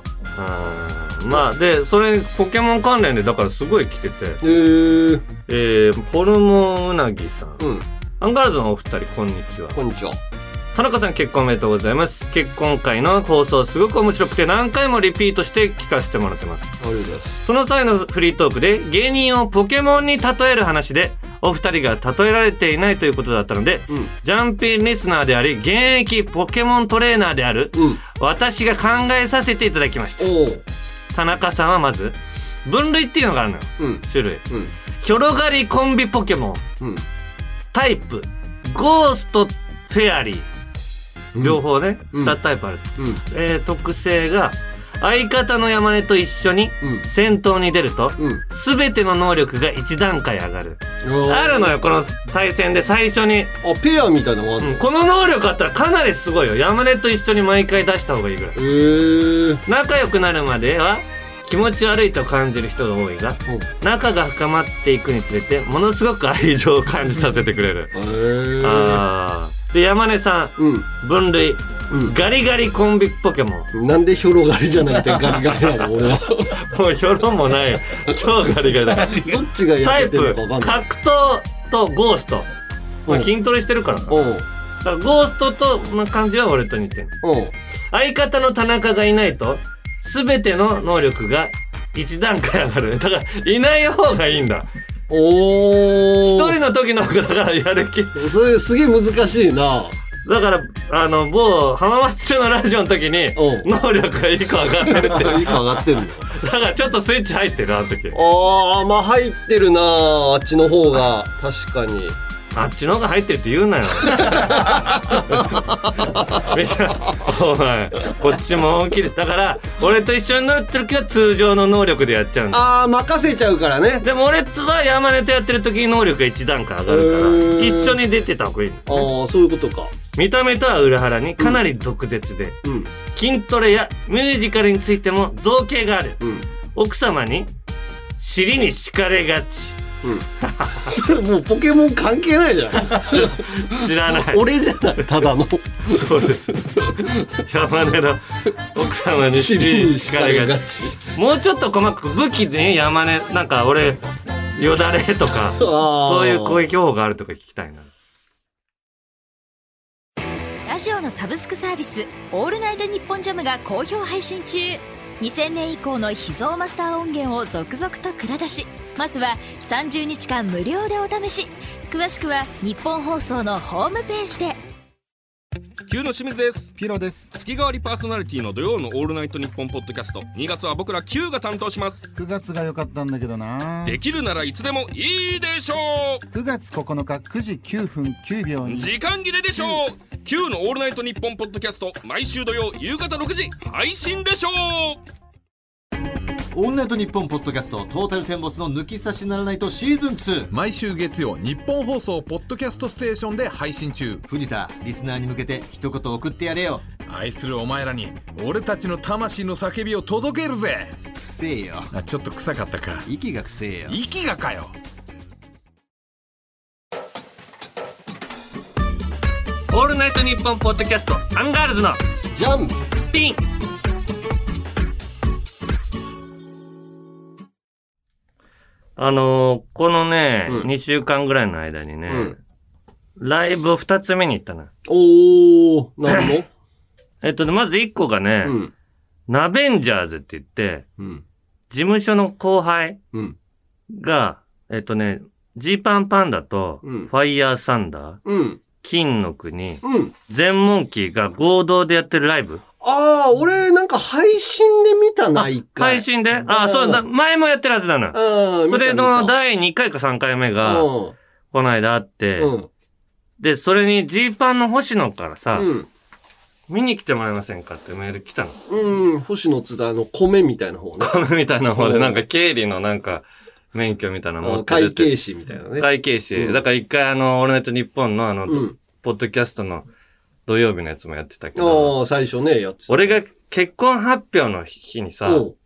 まあでそれポケモン関連でだからすごい来てて。へー。えー、ホルモンうなぎさん。うん、アンガールズのお二人こんにちは。こんにちは。田中さん結婚おめでとうございます結婚回の放送すごく面白くて何回もリピートして聞かせてもらってますありがとうございます。その際のフリートークで芸人をポケモンに例える話でお二人が例えられていないということだったのでうん。ジャンピンリスナーであり現役ポケモントレーナーであるうん。私が考えさせていただきました。田中さんはまず分類っていうのがあるのようん。種類うん。ヒョロガリコンビポケモンうん。タイプゴーストフェアリー両方ね、うん2タイプある、うん。えー特性が相方の山根と一緒にうん。戦闘に出るとうん。全ての能力が1段階上がるうん。あるのよこの対戦で最初に、あ、ペアみたいなのもあるの？うんこの能力あったらかなりすごいよ山根と一緒に毎回出した方がいいぐらいへー。仲良くなるまでは気持ち悪いと感じる人が多いが仲が深まっていくにつれてものすごく愛情を感じさせてくれるへー。あーで山根さうん。ん分類うん。ガリガリコンビポケモンなんでヒョロガリじゃなくてガリガリなの 俺は。もうヒョロもないよ超ガリガリだどっちが痩せてタイプるのかわかんない。格闘とゴースト、まあ、うん筋トレしてるからなだか。らゴーストとの感じは俺と似てる。相方の田中がいないと全ての能力が一段階上がるだからいない方がいいんだおー。一人の時の方がだからやる気それすげえ難しいな。だからあの某浜松町のラジオの時におう。能力が1個上がってるって 一個上がってんだ。だからちょっとスイッチ入ってるあの時あー、まあ入ってるなあっちの方が。確かに。あっちの方が入ってるって言うなよめちゃお前こっちも本気でだから俺と一緒に乗ってる時は通常の能力でやっちゃうんだあー、任せちゃうからね。でも俺は山根とやってる時に能力が1段階上がるから一緒に出てた方がいいあー、そういうことか。見た目とは裏腹にかなり毒舌で、うん。筋トレやミュージカルについても造形があるうん。奥様に尻に敷かれがちそれもうポケモン関係ないじゃん。知らない。俺じゃない、ただの。そうです。山根の奥様に尻に敷かれがちち。もうちょっと細かく武器でね山根なんか俺よだれとかそそういう攻撃方法があるとか聞きたいな。ラジオのサブスクサービス「オールナイトニッポンジャム」が好評配信中2000年以降の秘蔵マスター音源を続々と蔵出しまずは30日間無料でお試し。詳しくは日本放送のホームページで。Q の清水です。ピロです。月替わりパーソナリティの土曜の「オールナイトニッポン」ポッドキャスト。2月は僕ら Q が担当します。9月が良かったんだけどな。できるならいつでもいいでしょ9月9日9時9分9秒に。う時間切れでしょう。Q の「オールナイトニッポン」ポッドキャスト毎週土曜夕方6時配信でしょうオールナイトニッポンポッドキャストトータルテンボスの抜き差しならないとシーズン2毎週月曜日本放送ポッドキャストステーションで配信中。藤田リスナーに向けて一言送ってやれよ。愛するお前らに俺たちの魂の叫びを届けるぜ。くせえよ。あちょっと臭かったか。息がくせえよ。息がかよ。オールナイトニッポンポッドキャストアンガールズのジャンピンあのーこのね、うん2週間ぐらいの間にね、うんライブを2つ見に行ったのよ。おー、なるほど。えっとね、まず1個がね、うん。ナベンジャーズって言って、うん。事務所の後輩うん。が、えっとね、ジーパンパンダと、うんファイヤーサンダー、うん。金の国、うん。全モンキーが合同でやってるライブ。ああ、俺なんか配信で見たな、一回。配信で？あ、そうだ、前もやってるはずだな。うん。それの第2回か3回目が、この間あって、うん。で、それにジーパンの星野からさ、うん。見に来てもらえませんかってメール来たの。うん。うん。星野津田の米みたいな方ね。米みたいな方で、うんなんか経理のなんか、免許みたいなの持あってるって。会計士みたいなね。会計士。うんだから一回あの、オールナイトニッポンのあの、うん。ポッドキャストの土曜日のやつもやってたけど、ああ、最初ね、やつ。俺が結婚発表の日にさ、おう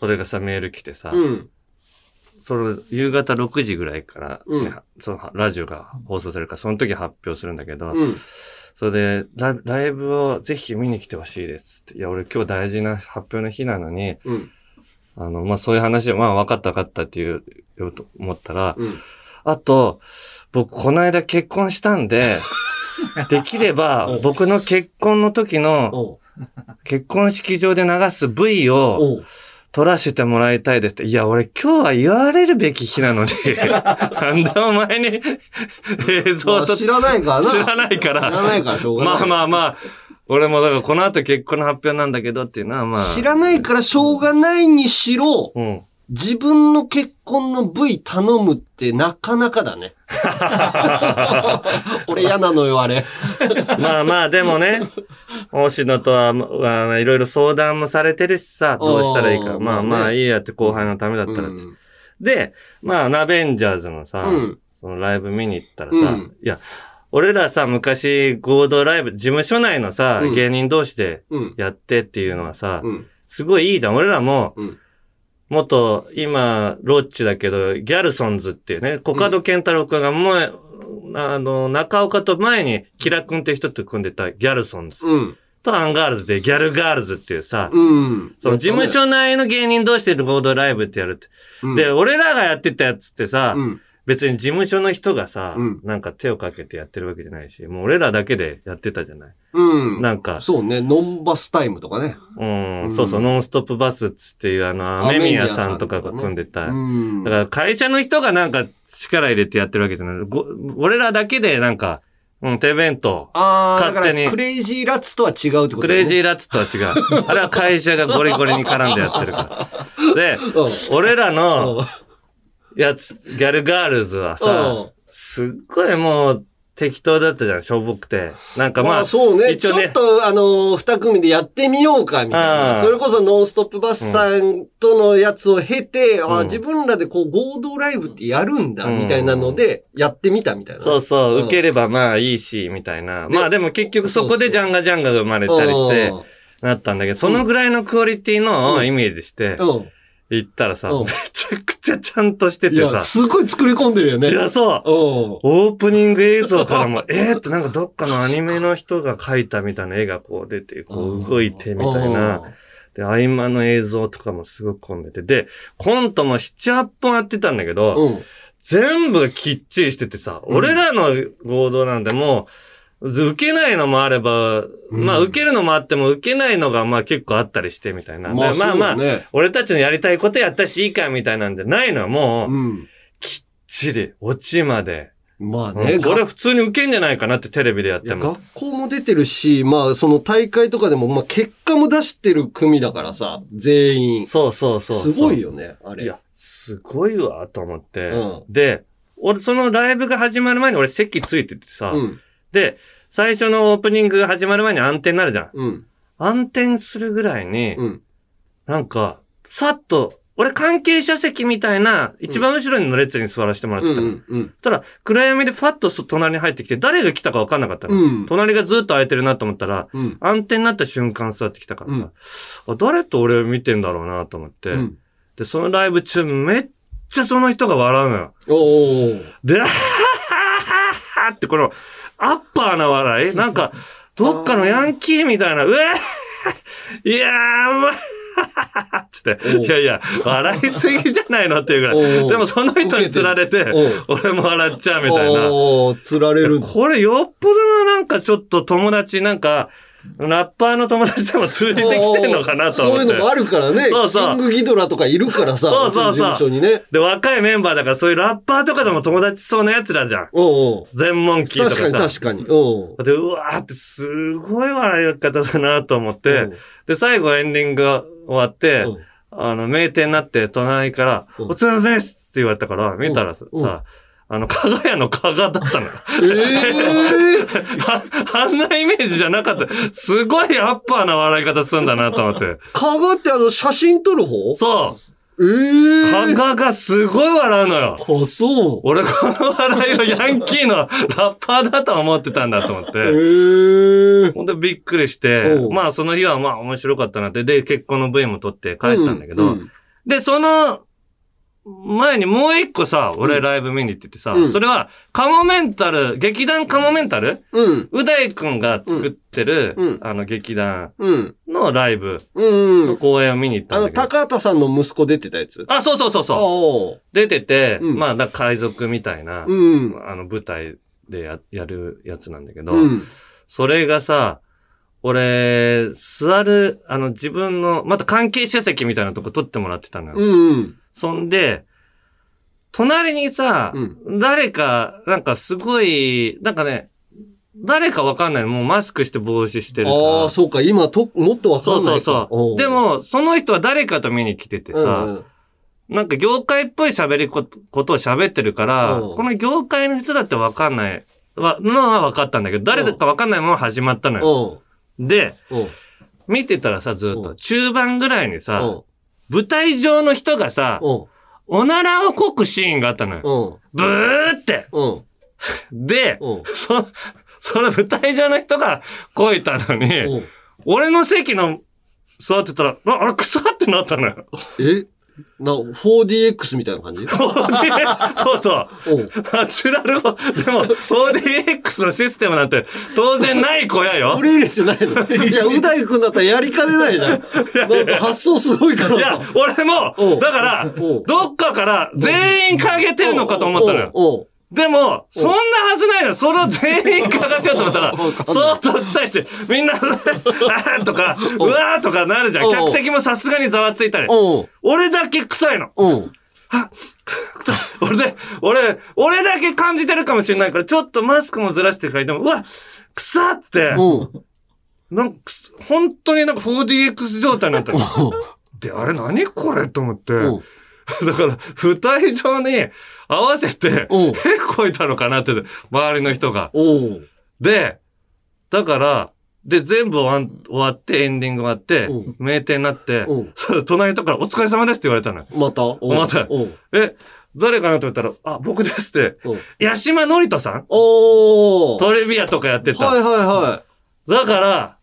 それがさ、メール来てさ、うん。それ、夕方6時ぐらいから、ねうんそのラジオが放送されるから、その時発表するんだけど、うん。それでラ、ライブをぜひ見に来てほしいですって。いや、俺今日大事な発表の日なのに、うん。あの、まあ、そういう話で、まあ、分かった分かったっていう、言おうと思ったら、うん。あと、僕、この間結婚したんで、できれば、僕の結婚の時の、結婚式場で流す V を撮らせてもらいたいですって。いや、俺今日は言われるべき日なのに、なんでお前に映像を撮っまあ知らないからな。知らないか知らら。ないからしょうがない。まあまあまあ、俺もだからこの後結婚の発表なんだけどっていうのはまあ。知らないからしょうがないにしろ、うん。自分の結婚の部位頼むってなかなかだね。俺嫌なのよ、あれ。まあまあ、でもね、星野とは、まあ、いろいろ相談もされてるしさ、どうしたらいいか。まあまあ、いいやって後輩のためだったらって。うんで、まあ、ナベンジャーズのさ、うんそのライブ見に行ったらさ、うんいや、俺らさ、昔合同ライブ、事務所内のさ、うん芸人同士でうん。やってっていうのはさ、うん。すごいいいじゃん。俺らも、うん元、今、ロッチだけど、ギャルソンズっていうね、コカドケンタロウ君がもう、あの、中岡と前に、キラ君って人と組んでたギャルソンズうん。とアンガールズでギャルガールズっていうさ、うん。その事務所内の芸人同士で合同ライブってやるって。うんで、俺らがやってたやつってさ、うん。別に事務所の人がさ、うんなんか手をかけてやってるわけじゃないし、もう俺らだけでやってたじゃない？うん。なんか、そうね、ノンバスタイムとかね。うん、うんそうそう、ノンストップバスっていうあの、アメミヤさんとかが組んでた。うん。だから会社の人がなんか力入れてやってるわけじゃない。ご俺らだけでなんか、うん、手弁当。ああ、勝手にら、クレイジーラッツとは違うってことだよね。クレイジーラッツとは違う。あれは会社がゴリゴリに絡んでやってるから。で、俺らのやつ、ギャルガールズはさ、すっごいもう適当だったじゃん、しょぼくて。なんかまあ、まあそうね。ねょっと、あのー二組でやってみようか、みたいな。それこそノンストップバスさんとのやつを経て、あうんー自分らでこう合同ライブってやるんだ、うんみたいなので、やってみたみたいな。そうそう、うん受ければまあいいし、みたいな。でまあでも結局そこでジャンガジャンガが生まれたりして、なったんだけど、そのぐらいのクオリティのをイメージして、うん。うん。行ったらさ、うんめちゃくちゃちゃんとしていや、てさ、すごい作り込んでるよね。いや、そううん。オープニング映像からも、えーってなんかどっかのアニメの人が描いたみたいな絵がこう出て、こう動いてみたいな。で、合間の映像とかもすごく込んでて。で、コントも7、8本やってたんだけど、うん。全部きっちりしててさ、俺らの合同なんてもう、受けないのもあれば、まあ受けるのもあっても受けないのがまあ結構あったりしてみたいな。まあでまあまあ、俺たちのやりたいことやったしいいかみたいなんじゃないのはもう、うん。きっちり、オチまで。まあね。うんこれ普通に受けんじゃないかなってテレビでやっても。学校も出てるし、まあその大会とかでも、まあ結果も出してる組だからさ、全員。そうそうそうそう。すごいよね、あれ。いや、すごいわ、と思って。うんで、俺、そのライブが始まる前に俺席ついててさ、うん。で、最初のオープニングが始まる前に暗転になるじゃん。うん。暗転するぐらいに、うん。なんか、さっと、俺関係者席みたいな、一番後ろの列に座らせてもらってたの。うんうんたら、暗闇でファッと隣に入ってきて、誰が来たか分かんなかったの。うん隣がずっと空いてるなと思ったら、うん暗転になった瞬間座ってきたからさ、あ誰と俺見てんだろうなと思って、うんで、そのライブ中めっちゃその人が笑うのよ。おーで、あはははってこの、アッパーな笑い。なんか、どっかのヤンキーみたいな、うわいやー、うわつって、いやいや、笑いすぎじゃないのっていうぐらおい。う。でもその人に釣られて俺も笑っちゃうみたいな。釣られる。これよっぽどのなんかちょっと友達、なんか、ラッパーの友達でも連れてきてんのかなと思って。そういうのもあるからね。そうそうキングギドラとかいるからさ。そうそうそうの事務所にね。で、若いメンバーだからそういうラッパーとかでも友達そうな奴らじゃん。おうおう全問キーとか確さ。かに確かに。おうで、うわーってすごい笑い方だなと思ってうん、で、最後エンディングが終わってうん、あの、名店になって隣から、うんお疲れ様ですって言われたから、見たらさうん、あの、加賀屋の加賀だったのよ。ええ あ あんなイメージじゃなかった。すごいアッパーな笑い方するんだなと思って。かがってあの、写真撮る方？そう。ええ加賀がすごい笑うのよ。あ、そう。俺この笑いをヤンキーのラッパーだと思ってたんだと思って。ええほんでびっくりしてまあその日はまあ面白かったなって、で、結婚の V も撮って帰ったんだけど、うんで、その前にもう一個さ、俺ライブ見に行っててさ、うんそれはカモメンタル、劇団カモメンタル？うん。う大くんが作ってる、うんあの劇団うん。のライブうん。の公演を見に行ったあの、んだけど。高畑さんの息子出てたやつ？あ、そうそうそうそう。出てて、うんまあ、だ海賊みたいな、うん。あの舞台でややるやつなんだけど、うん。それがさ、俺、座る、あの、自分の、また関係者席みたいなとこ取ってもらってたのよ。うん。そんで、隣にさ、う誰か、なんかすごい、なんかね、誰かわかんないの。もうマスクして帽子してるから。ああ、そうか。今、と、もっとわかそうんないか。そうそう。で、も、その人は誰かと見に来ててさ、うんなんか業界っぽい喋りこことを喋ってるから、うんこの業界の人だってわかんない、わのは分かったんだけど、誰だかわかんないまま始まったのよ。うん。で、うん。見てたらさ、ずっと、うん中盤ぐらいにうさ、ん。舞台上の人がさ、うん。おならをこくシーンがあったのよ。うん。ブーって。うん。で、うん。そ、その舞台上の人がこいたのに、うん。俺の席の座ってたら、ああれ、草ってなったのよ。え？な、4DX みたいな感じ？そうそう。うん。ナチュラルを、でも、4DX のシステムなんて当然ない小屋よ。取り入れてないのいや、う大くんだったらやりかねないじゃん。なんか発想すごいからいやさ。、俺もう、んだから、うんどっかから全員かけてるのかと思ったのよ。よ。でも、そんなはずないの。その全員かがせようと思ったら相当臭いし、みんな、あーとか、うわーとかなるじゃん。うん客席もさすがにざわついたり。うん。俺だけ臭いの。うん。俺で、俺、俺だけ感じてるかもしれないから、ちょっとマスクもずらして書いても、うわ臭って、うん。なんか、本当になんか 4DX 状態になったの。で、あれ何これと思って。うん。だから、舞台上に合わせて、うんへこいたのかなって、周りの人が。うん。で、だから、で、全部終わん終わって、エンディング終わってうん、名店になって隣の人からお疲れ様ですって言われたのよ。また？またうん。え、誰かなと思ったら、あ、僕ですってうん。八島のりとさん？おー。トレビアとかやってた。はいはいはだから、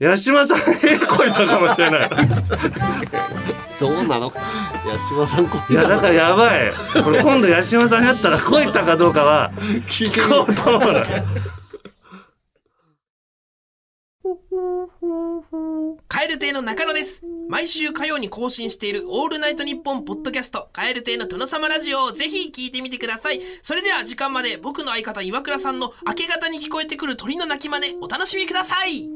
八島さん へこいたかもしれない。い。どうなの八島さんこいや、だからやばい。これ今度八島さんやったらこいたかどうかは、聞聞こうと思うの。カエル亭の中野です。毎週火曜に更新しているオールナイトニッポンポッドキャスト、カエル亭の殿様ラジオをぜひ聞いてみてください。それでは時間まで僕の相方岩倉さんの明け方に聞こえてくる鳥の鳴き真似お楽しみください。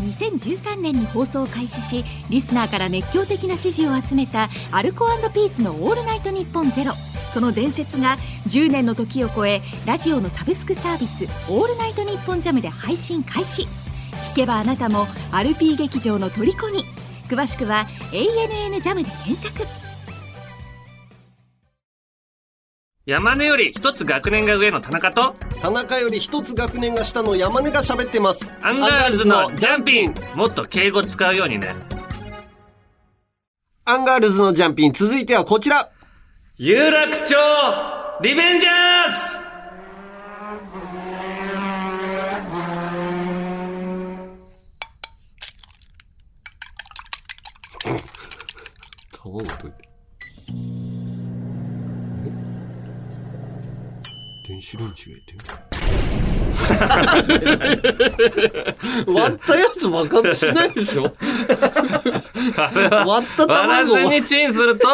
2013年に放送を開始しリスナーから熱狂的な支持を集めたアルコピースの「オールナイトニッポンゼロ。その伝説が10年の時を超えラジオのサブスクサービス「オールナイトニッポンジャムで配信開始。聞けばあなたもアルピー劇場の虜に。詳しくは「ANN ジャムで検索。山根より一つ学年が上の田中と、田中より一つ学年が下の山根が喋ってます。アンガールズのジャンピンもっと敬語使うようにね。アンガールズのジャンピン、続いてはこちら。有楽町リベンジャーズ 卵溶いて。電子レンジがいて 割ったやつ爆発しないでしょ？割った卵割らずにチンすると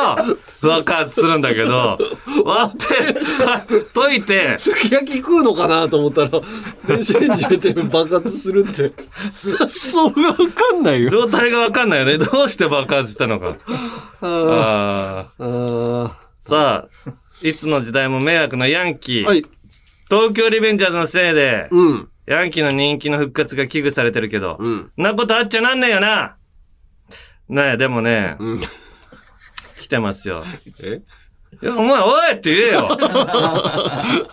爆発するんだけど、割って、か溶いて、すき焼き食うのかなと思ったら、電子レンジ入れて爆発するって。そうがわかんないよ。状態がわかんないよね。どうして爆発したのか。ああーさあ、いつの時代も迷惑なヤンキー。はい。東京リベンジャーズのせいで、うん。ヤンキーの人気の復活が危惧されてるけど、うん。んなことあっちゃなんねえよなねえ、でもね、うん。来てますよ。え？いや、お前、おいって言えよ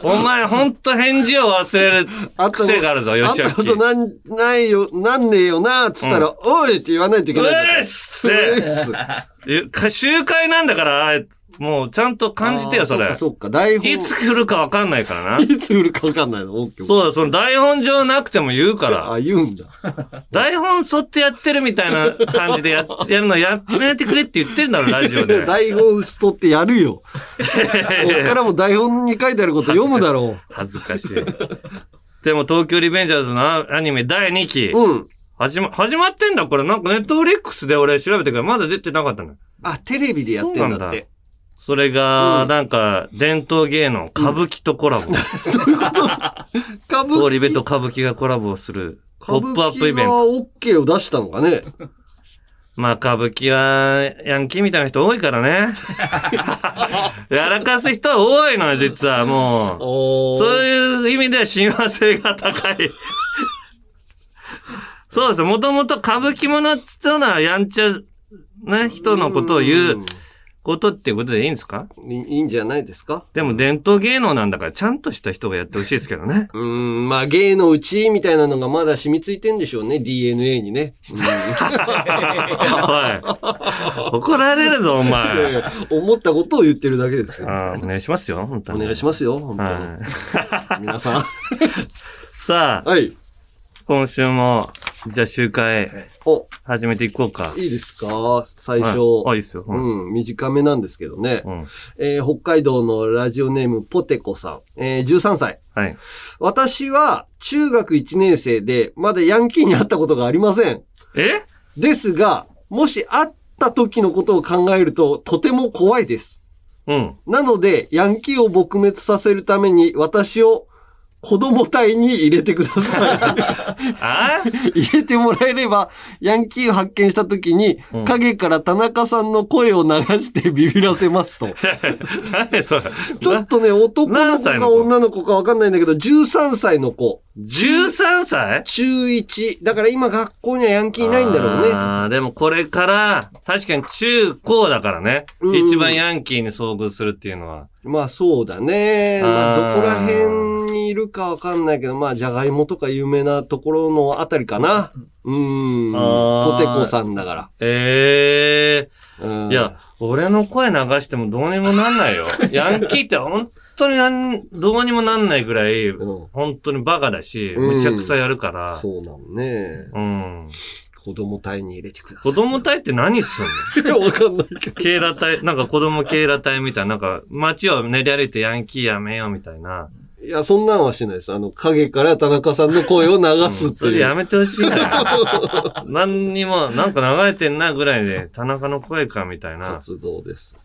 お前、ほんと返事を忘れるあった癖があるぞ、あ吉ったこと明。なん、ないよ、なんねえよな、つったら、おいって言わないといけうないんだから。えっつって、いや集会なんだから、もうちゃんと感じてよ、それ。そっか、台本。いつ来るかわかんないからな。いつ売るかわかんないの？オッケーそうだ、その台本上なくても言うから。あ、言うんだ。台本沿ってやってるみたいな感じでや やるのやめてくれって言ってんだろ、ラジオで。台本沿ってやるよ。こっからも台本に書いてあること読むだろ恥ずかしい。でも東京リベンジャーズのアニメ第2期。う。うん。始ま、始まってんだ、これ。なんかネットフリックスで俺調べてからまだ出てなかったの。あ、テレビでやってんだって。それが、うんなんか、伝統芸能、歌舞伎とコラボ。歌舞通り部と歌舞伎がコラボする、ポップアップイベンがト。OK を出したのかね？まあ、歌舞伎は、ヤンキーみたいな人多いからね。やらかす人は多いのよ、実は、もう。おそういう意味では親和性が高い。そうですよ。もともと歌舞伎者っつったのは、やんちゃ、ね、人のことを言うことっていうことでいいんですか？いいいんじゃないですか？でも伝統芸能なんだから、ちゃんとした人がやってほしいですけどね。うーん、まあ芸のうちみたいなのがまだ染みついてんでしょうね、DNA にね。うん おい。怒られるぞ、お前。思ったことを言ってるだけですよ。お願いしますよ、本当に。お願いしますよ、本当に。はい。皆さん。さあ、はい。今週も、じゃあ集会、お、始めていこうか。いいですか？最初。はいあいいですようん、短めなんですけどね。うん。えー北海道のラジオネームポテコさん。えー13歳。はい。私は中学1年生で、まだヤンキーに会ったことがありません。え？ですが、もし会った時のことを考えると、とても怖いです。うん。なので、ヤンキーを撲滅させるために、私を子供隊に入れてくださ あ？い。入れてもらえれば、ヤンキーを発見した時に、うん影から田中さんの声を流して ビビらせますと。何それ。ちょっとね、男の子か女の子かわかんないんだけど、13歳の子。13歳？中1。だから今学校にはヤンキーいないんだろうね。ああ、でもこれから、確かに中高だからね。うん一番ヤンキーに遭遇するっていうのは。まあそうだね。まああーどこら辺にいるかわかんないけど、まあじゃがいもとか有名なところのあたりかな。うん。ポテコさんだかええら。うんいや、俺の声流してもどうにもなんないよ。ヤンキーって本当になんどうにもなんないぐらい、うん本当にバカだし、うんむちゃくちゃやるから。そうなのね。うん。子供隊に入れてください。子供隊って何すんの？いやわかんないけど。警ら隊、なんか子供警ら隊みたいな、なんか街を練り歩いてヤンキーやめようみたいな。いや、そんなんはしないです。あの、影から田中さんの声を流すっていう。それやめてほしいんだよ。何にも、なんか流れてんなぐらいで、田中の声かみたいな。活動です。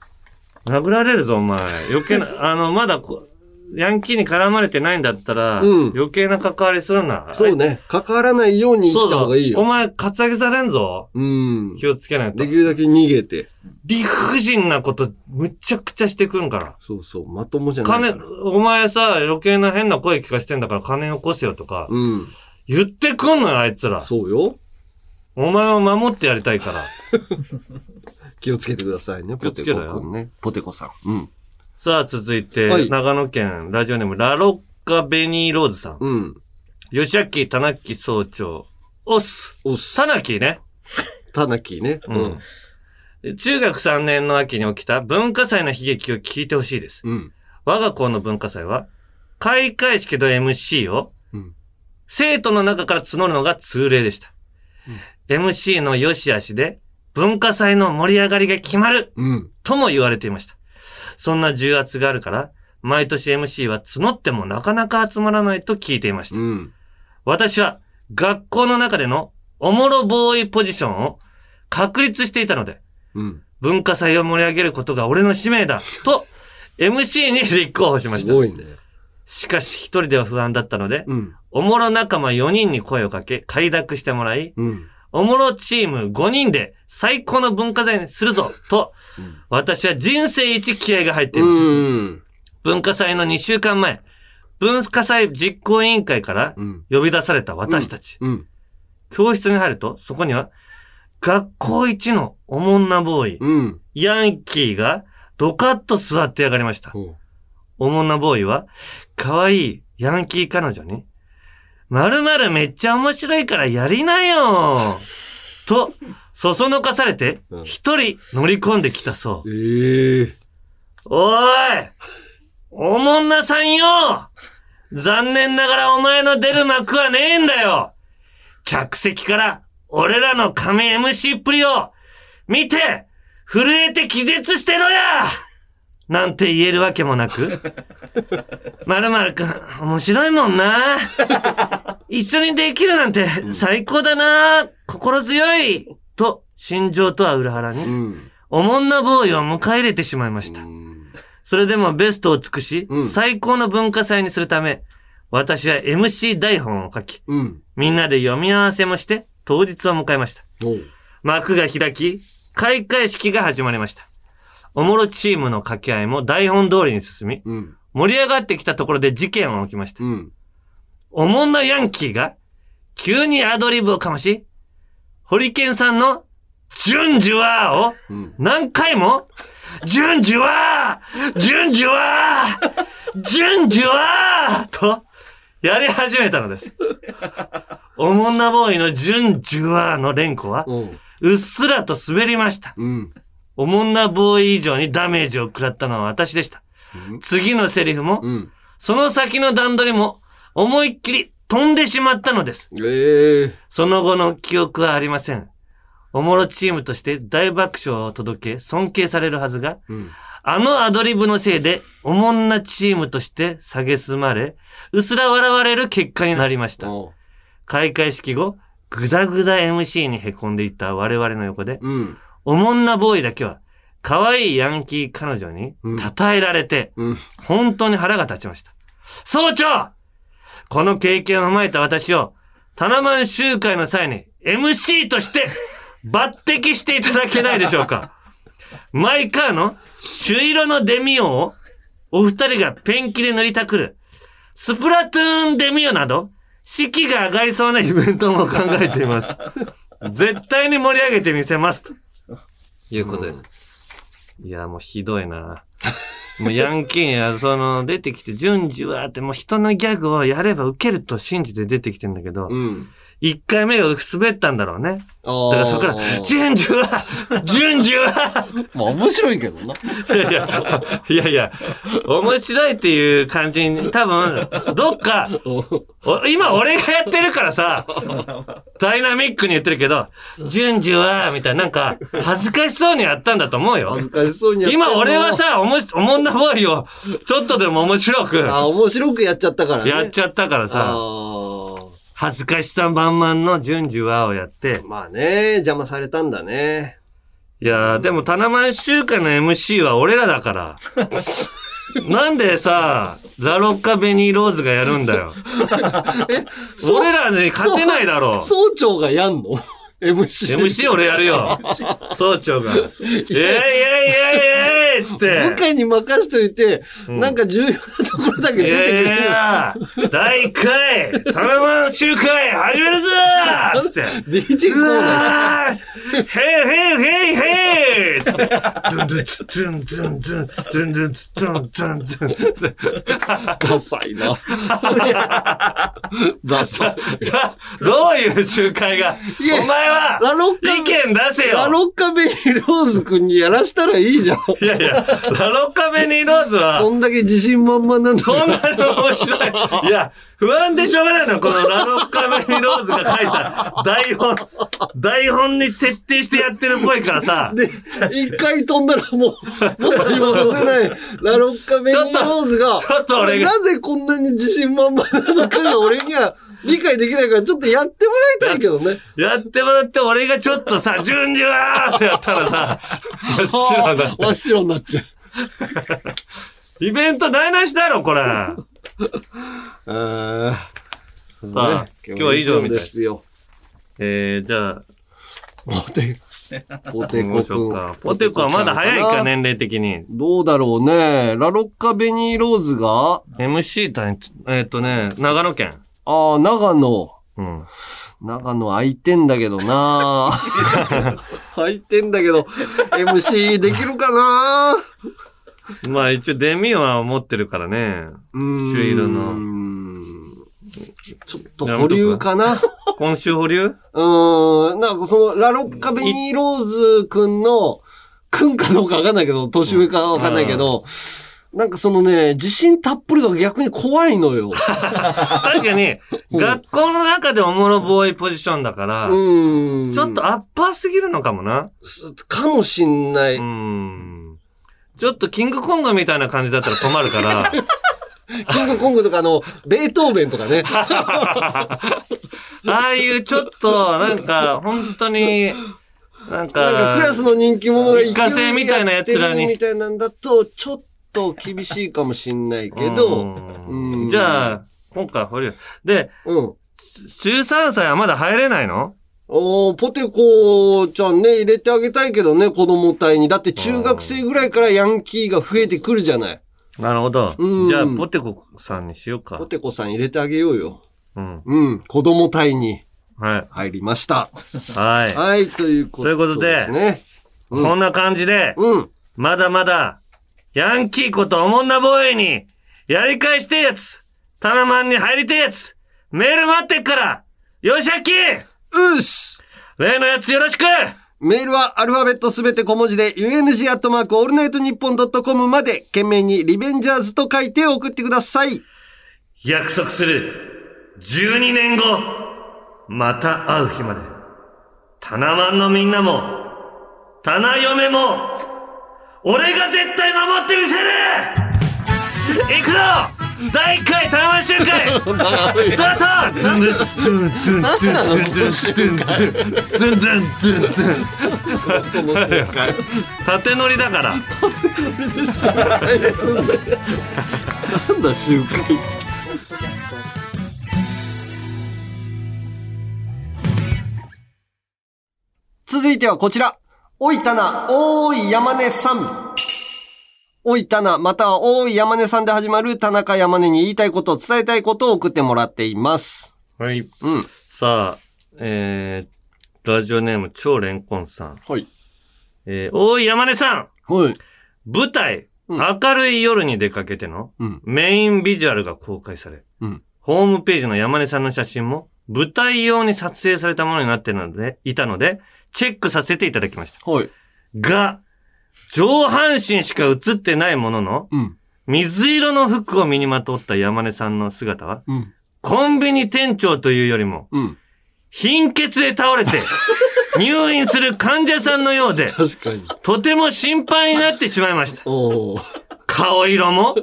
殴られるぞ、お前。余計な、あの、まだこ、ヤンキーに絡まれてないんだったら、うん余計な関わりするな。そうね。関わらないように生きた方がいいよ。お前、カツアゲされんぞ。うん。気をつけないとで。きるだけ逃げて。理不尽なこと、むちゃくちゃしてくんから。そうそう。まともじゃない金お前さ、余計な変な声聞かしてんだから金よこせよとか、うん。言ってくんのよ、あいつら。そうよ。お前を守ってやりたいから。気をつけてくださいね、ポテコくんね。ポテコさん。うん。さあ、続いて、はい長野県ラジオネーム、ラロッカベニーローズさん。うん。吉明田中総長。オス。おっす。田中ね。たなきね。うん。中学3年の秋に起きた文化祭の悲劇を聞いてほしいです。うん。我が校の文化祭は、開会式と MC をうん、生徒の中から募るのが通例でした。MC の良し悪しで、文化祭の盛り上がりが決まるうん。とも言われていました。そんな重圧があるから、毎年 MC は募ってもなかなか集まらないと聞いていました。うん。私は学校の中でのおもろボーイポジションを確立していたので、うん。文化祭を盛り上げることが俺の使命だと MC に立候補しました。すごいね。しかし一人では不安だったので、うん。おもろ仲間4人に声をかけ、快諾してもらい、うん。おもろチーム5人で最高の文化祭にするぞと、私は人生一気合が入っています。うん。文化祭の2週間前、文化祭実行委員会からうん。呼び出された私たち。うん。教室に入ると、そこには、学校一のおもんなボーイ、うん。ヤンキーがドカッと座ってやがりました。ほおもんなボーイは、可愛いヤンキー彼女に、〇〇めっちゃ面白いからやりなよと、そそのかされてうん、一人乗り込んできたそうう。。ええ。おいおもんなさんよ残念ながらお前の出る幕はねえんだよ客席から俺らの神 MC っぷりを見て震えて気絶してろやなんて言えるわけもなく、まるまるくん、面白いもんな。一緒にできるなんて最高だな。心強い。と、心情とは裏腹に、うん。おもんなボーイを迎え入れてしまいました。それでもベストを尽くし、うん最高の文化祭にするため、私は MC 台本を書き、うん。みんなで読み合わせもして、当日を迎えました。幕が開き、開会式が始まりました。おもろチームの掛け合いも台本通りに進み、うん。盛り上がってきたところで事件は起きました。うん。おもんなヤンキーが、急にアドリブをかまし、ホリケンさんの、ジュンジュワーを、うん。何回も、ジュンジュワージュンジュワージュンジュワーと、やり始めたのです。おもんなボーイのジュンジュワーの連呼は、おう。うっすらと滑りました。うん。おもんなボーイ以上にダメージを食らったのは私でした。うん次のセリフも、うん。その先の段取りも、思いっきり飛んでしまったのです。ええ。その後の記憶はありません。おもろチームとして大爆笑を届け、尊敬されるはずが、うん。あのアドリブのせいで、おもんなチームとして蔑まれ、うすら笑われる結果になりました。開会式後、ぐだぐだ MC に凹んでいった我々の横で、うん。おもんなボーイだけは、可愛いヤンキー彼女にうん称えられて、うん。本当に腹が立ちました。総長この経験を踏まえた私を、タナマン集会の際に MC として抜擢していただけないでしょうかマイカーの朱色のデミオをお二人がペンキで塗りたくる、スプラトゥーンデミオなど、士気が上がりそうなイベントも考えています。絶対に盛り上げてみせます。ということです。いや、もうひどいな。もうヤンキーや、その、出てきて、順次はって、もう人のギャグをやれば受けると信じて出てきてんだけど、うん。一回目が滑ったんだろうね。あだからそこから、順次は順次はまあ面白いけどな。いやいや、いやいや、面白いっていう感じに、多分、どっか、お今俺がやってるからさ、ダイナミックに言ってるけど、順次は、みたいな、なんか、恥ずかしそうにやったんだと思うよ恥。ずかしそうにやってんの今俺は、さ、おもし、おもんなボーイを、ちょっとでも面白く、あ、面白くやっちゃったからね。やっちゃったからあさ、ー恥ずかしさ満々の順次はをやって、まあね、邪魔されたんだね。いやー、でも、タナマン週間の MC は俺らだから。なんでさ、ラロッカベニーローズがやるんだよ。そう俺らに勝てないだろう。総長がやんの？?MC。MC 俺やるよ。総長が。イェイイェイイェイイェイっつって。部下に任しといて、うんなんか重要なところだけい出てくる。やいや第1回、タナマン集会始めるぞつって。DJ コうーナー。わーヘイヘイヘイヘイっつって。ドゥンドゥンツドゥンドゥンドゥンドゥンドゥンツドゥンドゥンドゥンドゥンダサいな。ダサい。じゃあ、どういう集会がお前はラロッカ意見出せよラロッカベニーローズ君にやらしたらいいじゃん。いやいや、ラロッカベニーローズは、そんだけ自信満々なんだそんなに面白い。いや、不安でしょうがないの、このラロッカベニーローズが書いた台本。台本に徹底してやってるっぽいからさ。で、一回飛んだらもう、元に戻せないラロッカベニーローズが、ちょっと俺がなぜこんなに自信満々なのかが俺には理解できないから、ちょっとやってもらいたいけどね。やってもらって、俺がちょっとさ、順次はーってやったらさ、真っ白になって 真っ白になっちゃう。イベント台無しだろ、これ。さあ今日は以上みたいですよ。えー、じゃあ、ポテ、ポテコ君。ポテコはまだ早いか、年齢的に。どうだろうね。ラロッカベニーローズが、MC 隊、えーっとね、長野県。ああ、長野。うん。長野空いてんだけどな 空いてんだけど、MC できるかな？まあ一応デミは持ってるからね。うーん朱色の。ちょっと保留かな？今週保留？うーん。なんかその、ラロッカベニーローズくんの、くんかどうかわかんないけど、年上かわかんないけど、なんかそのね、自信たっぷりが逆に怖いのよ。確かに、学校の中でおもろボーイポジションだから、うん。ちょっとアッパーすぎるのかもな。かもしんない。うん。ちょっとキングコングみたいな感じだったら困るから、キングコングとかあの、ベートーベンとかね。ああいうちょっと、なんか、本当に、なんか、なんかクラスの人気者が一過性みたいな奴らにみたいなんだと、ちょっと厳しいかもしんないけど、うんじゃあ、今回保留。で、うん。13歳はまだ入れないの？おーポテコちゃんね、入れてあげたいけどね、子供隊に。だって中学生ぐらいからヤンキーが増えてくるじゃない。なるほど。うんじゃあ、ポテコさんにしようかポ。テコさん入れてあげようよ。うん。うん、子供隊にはい。入りました。はい。はい、ということということでですね。うんこんな感じで、うん。まだまだ、ヤンキーことおもんなボーイに、やり返してえやつ、タナマンに入りてえやつ、メール待ってっから、よしあきうっす。例のやつよろしく。メールはアルファベットすべて小文字で、UNG アットマークオールナイトニッポンドットコムまで、件名にリベンジャーズと書いて送ってください。約束する。12年後、また会う日まで。タナマンのみんなも、タナ嫁も、俺が絶対守ってみせる。行くぞ。第1回台湾集会。スタート。何なのその瞬間その集会縦乗りだからなんだ集会続いてはこちら。おいたな、おーい山根さん。おいたな、またはおーい山根さんで始まる田中山根に言いたいこと、伝えたいことを送ってもらっています。はい。うん。さあ、えー、ラジオネーム超レンコンさん。はい。えー、おい山根さんはい。舞台、明るい夜に出かけてのうん。メインビジュアルが公開され、うん。ホームページの山根さんの写真も舞台用に撮影されたものになっているので、いたので、チェックさせていただきました。はい。が、上半身しか映ってないものの、うん。水色の服を身にまとった山根さんの姿は、うん。コンビニ店長というよりも、うん。貧血で倒れて、入院する患者さんのようで、確かに。とても心配になってしまいました。おー。顔色も、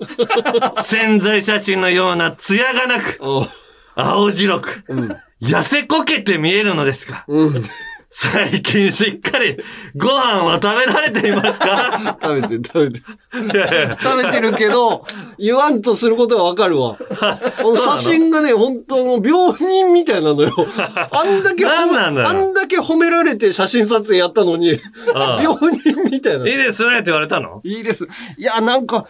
潜在写真のような艶がなく、おー。青白く、うん。痩せこけて見えるのですが、うん。最近しっかりご飯は食べられていますか？食べてる、食べてる。いやいや食べてるけど、言わんとすることはわかるわ。この写真がね、本当の病人みたいなのよ。あんだけ褒め、なんなんあんだけ褒められて写真撮影やったのに、ああ病人みたいな。いいですねって言われたの？いいです。いや、なんか、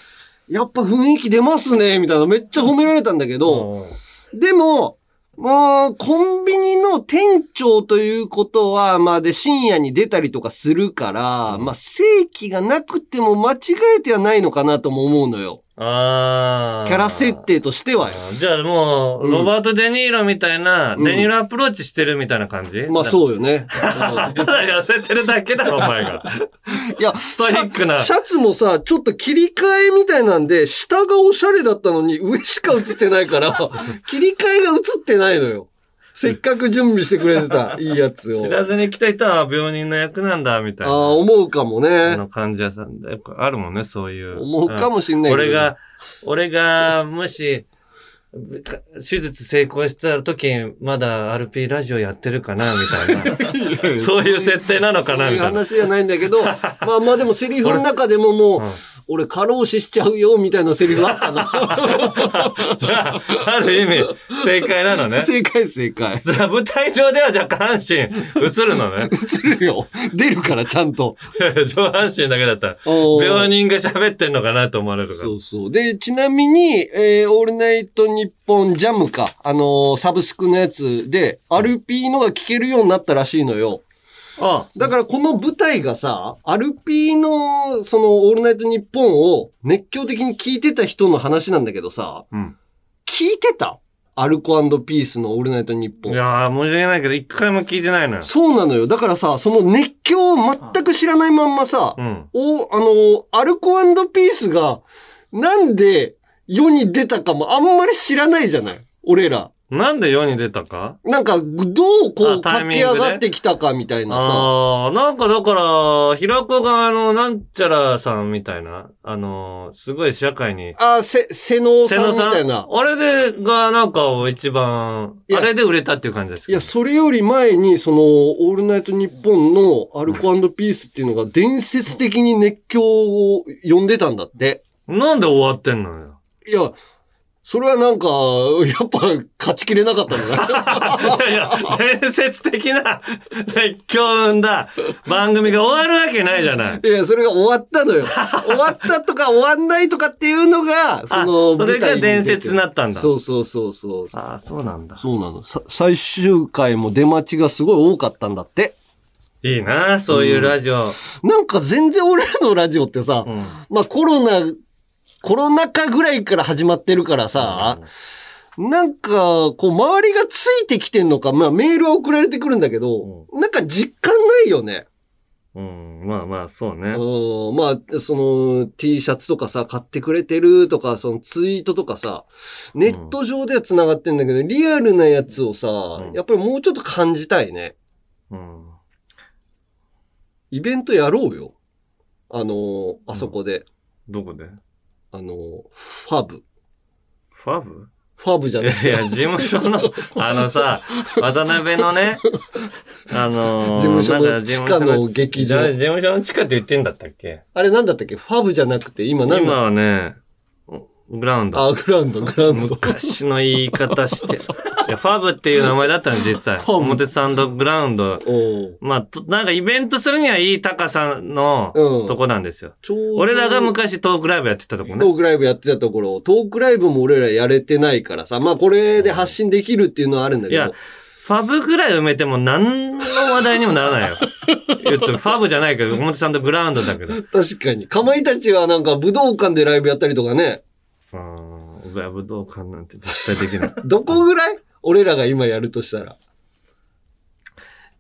やっぱ雰囲気出ますね、みたいな。めっちゃ褒められたんだけど、でも、もう、コンビニの店長ということは、まあで深夜に出たりとかするから、まあ正規がなくても間違えてはないのかなとも思うのよ。ああ。キャラ設定としてはよ。じゃあもう、うんロバート・デ・ニーロみたいな、うんデニーロアプローチしてるみたいな感じ？まあそうよね。ただ痩せてるだけだろ、お前が。いや、ストイックな。シャツもさ、ちょっと切り替えみたいなんで、下がおしゃれだったのに上しか映ってないから、切り替えが映ってないのよ。せっかく準備してくれてた、いいやつを知。らずに来た人は病人の役なんだ、みたいな。ああ、思うかもあね。の患者さんで。よくあるもんね、そういう。思うかもしんないけど俺が、俺が、もし、か手術成功した時、まだ RP ラジオやってるかな、みたいな。そういう設定なのかな、そういうみたいな。話じゃないんだけど、まあまあでもセリフの中でももう、俺過労死しちゃうよ、みたいなセリフあったの。じゃあ、ある意味、正解なのね。正解正解。じゃあ舞台上ではじゃあ下半身映るのね。映るよ。出るから、ちゃんと。上半身だけだったら、病人が喋ってんのかなと思われるから。そうそう。で、ちなみに、えー、オールナイトニッポンジャムか、あのーサブスクのやつで、アルピーのが聞けるようになったらしいのよ。あだからこの舞台がさ、アルピーの、その、オールナイトニッポンを熱狂的に聞いてた人の話なんだけどさ、うん。聞いてた？アルコピースのオールナイトニッポン。いやー、申し訳ないけど、一回も聞いてないのよ。そうなのよ。だからさ、その熱狂を全く知らないまんまさ、うん。お、あの、アルコピースが、なんで世に出たかもあんまり知らないじゃない？俺ら。なんで世に出たか？なんか、どうこあう駆け上がってきたかみたいなさ。ああ、なんかだから、平子があの、なんちゃらさんみたいな、あの、すごい社会に。あ、せ、瀬能さんみたいな。あれで、がなんか一番、いやあれで売れたっていう感じですいや、それより前に、その、オールナイトニッポンのアルコピースっていうのが伝説的に熱狂を呼んでたんだって。なんで終わってんのよ？いや、それはなんか、やっぱ勝ちきれなかったんだね。いやいや、伝説的な熱狂んだ番組が終わるわけないじゃない。いや、それが終わったのよ。終わったとか終わんないとかっていうのが、その、それが伝説になったんだ。そうそうそうそう。ああ、そうなんだ。そうなの。さ最終回も出待ちがすごい多かったんだって。いいなそういうラジオ。なんか全然俺らのラジオってさ、うん。まあコロナ、コロナ禍ぐらいから始まってるからさ、なんか、こう、周りがついてきてんのか、まあメールは送られてくるんだけど、なんか実感ないよね。うん、まあまあ、そうね。うん、まあ、その、T シャツとかさ、買ってくれてるとか、そのツイートとかさ、ネット上では繋がってんだけど、リアルなやつをさ、うんやっぱりもうちょっと感じたいね。うん。イベントやろうよ。あの、あそこで。どこで？あの、ファブ。ファブ？ファブじゃない。いや、事務所の、あのさ、渡辺のね、あのー、事務所の地下の劇場。事務所の地下って言ってんだったっけ？あれなんだったっけ？ファブじゃなくて、今何今だはね、グラウンド。あ、グラウンド、グラウンド。昔の言い方して。いや、ファブっていう名前だったの、実際。表参道グラウンド。まあ、となんかイベントするにはいい高さのうんとこなんですよ。ちょうど俺らが昔トークライブやってたとこね。トークライブやってたところ、トークライブも俺らやれてないからさ、まあこれで発信できるっていうのはあるんだけど。いや、ファブぐらい埋めても何の話題にもならないよ。言ってもファブじゃないけど、表参道グラウンドだけど。確かに。かまいたちはなんか武道館でライブやったりとかね。うん。僕は武道館なんて絶対できない。どこぐらい？俺らが今やるとしたら。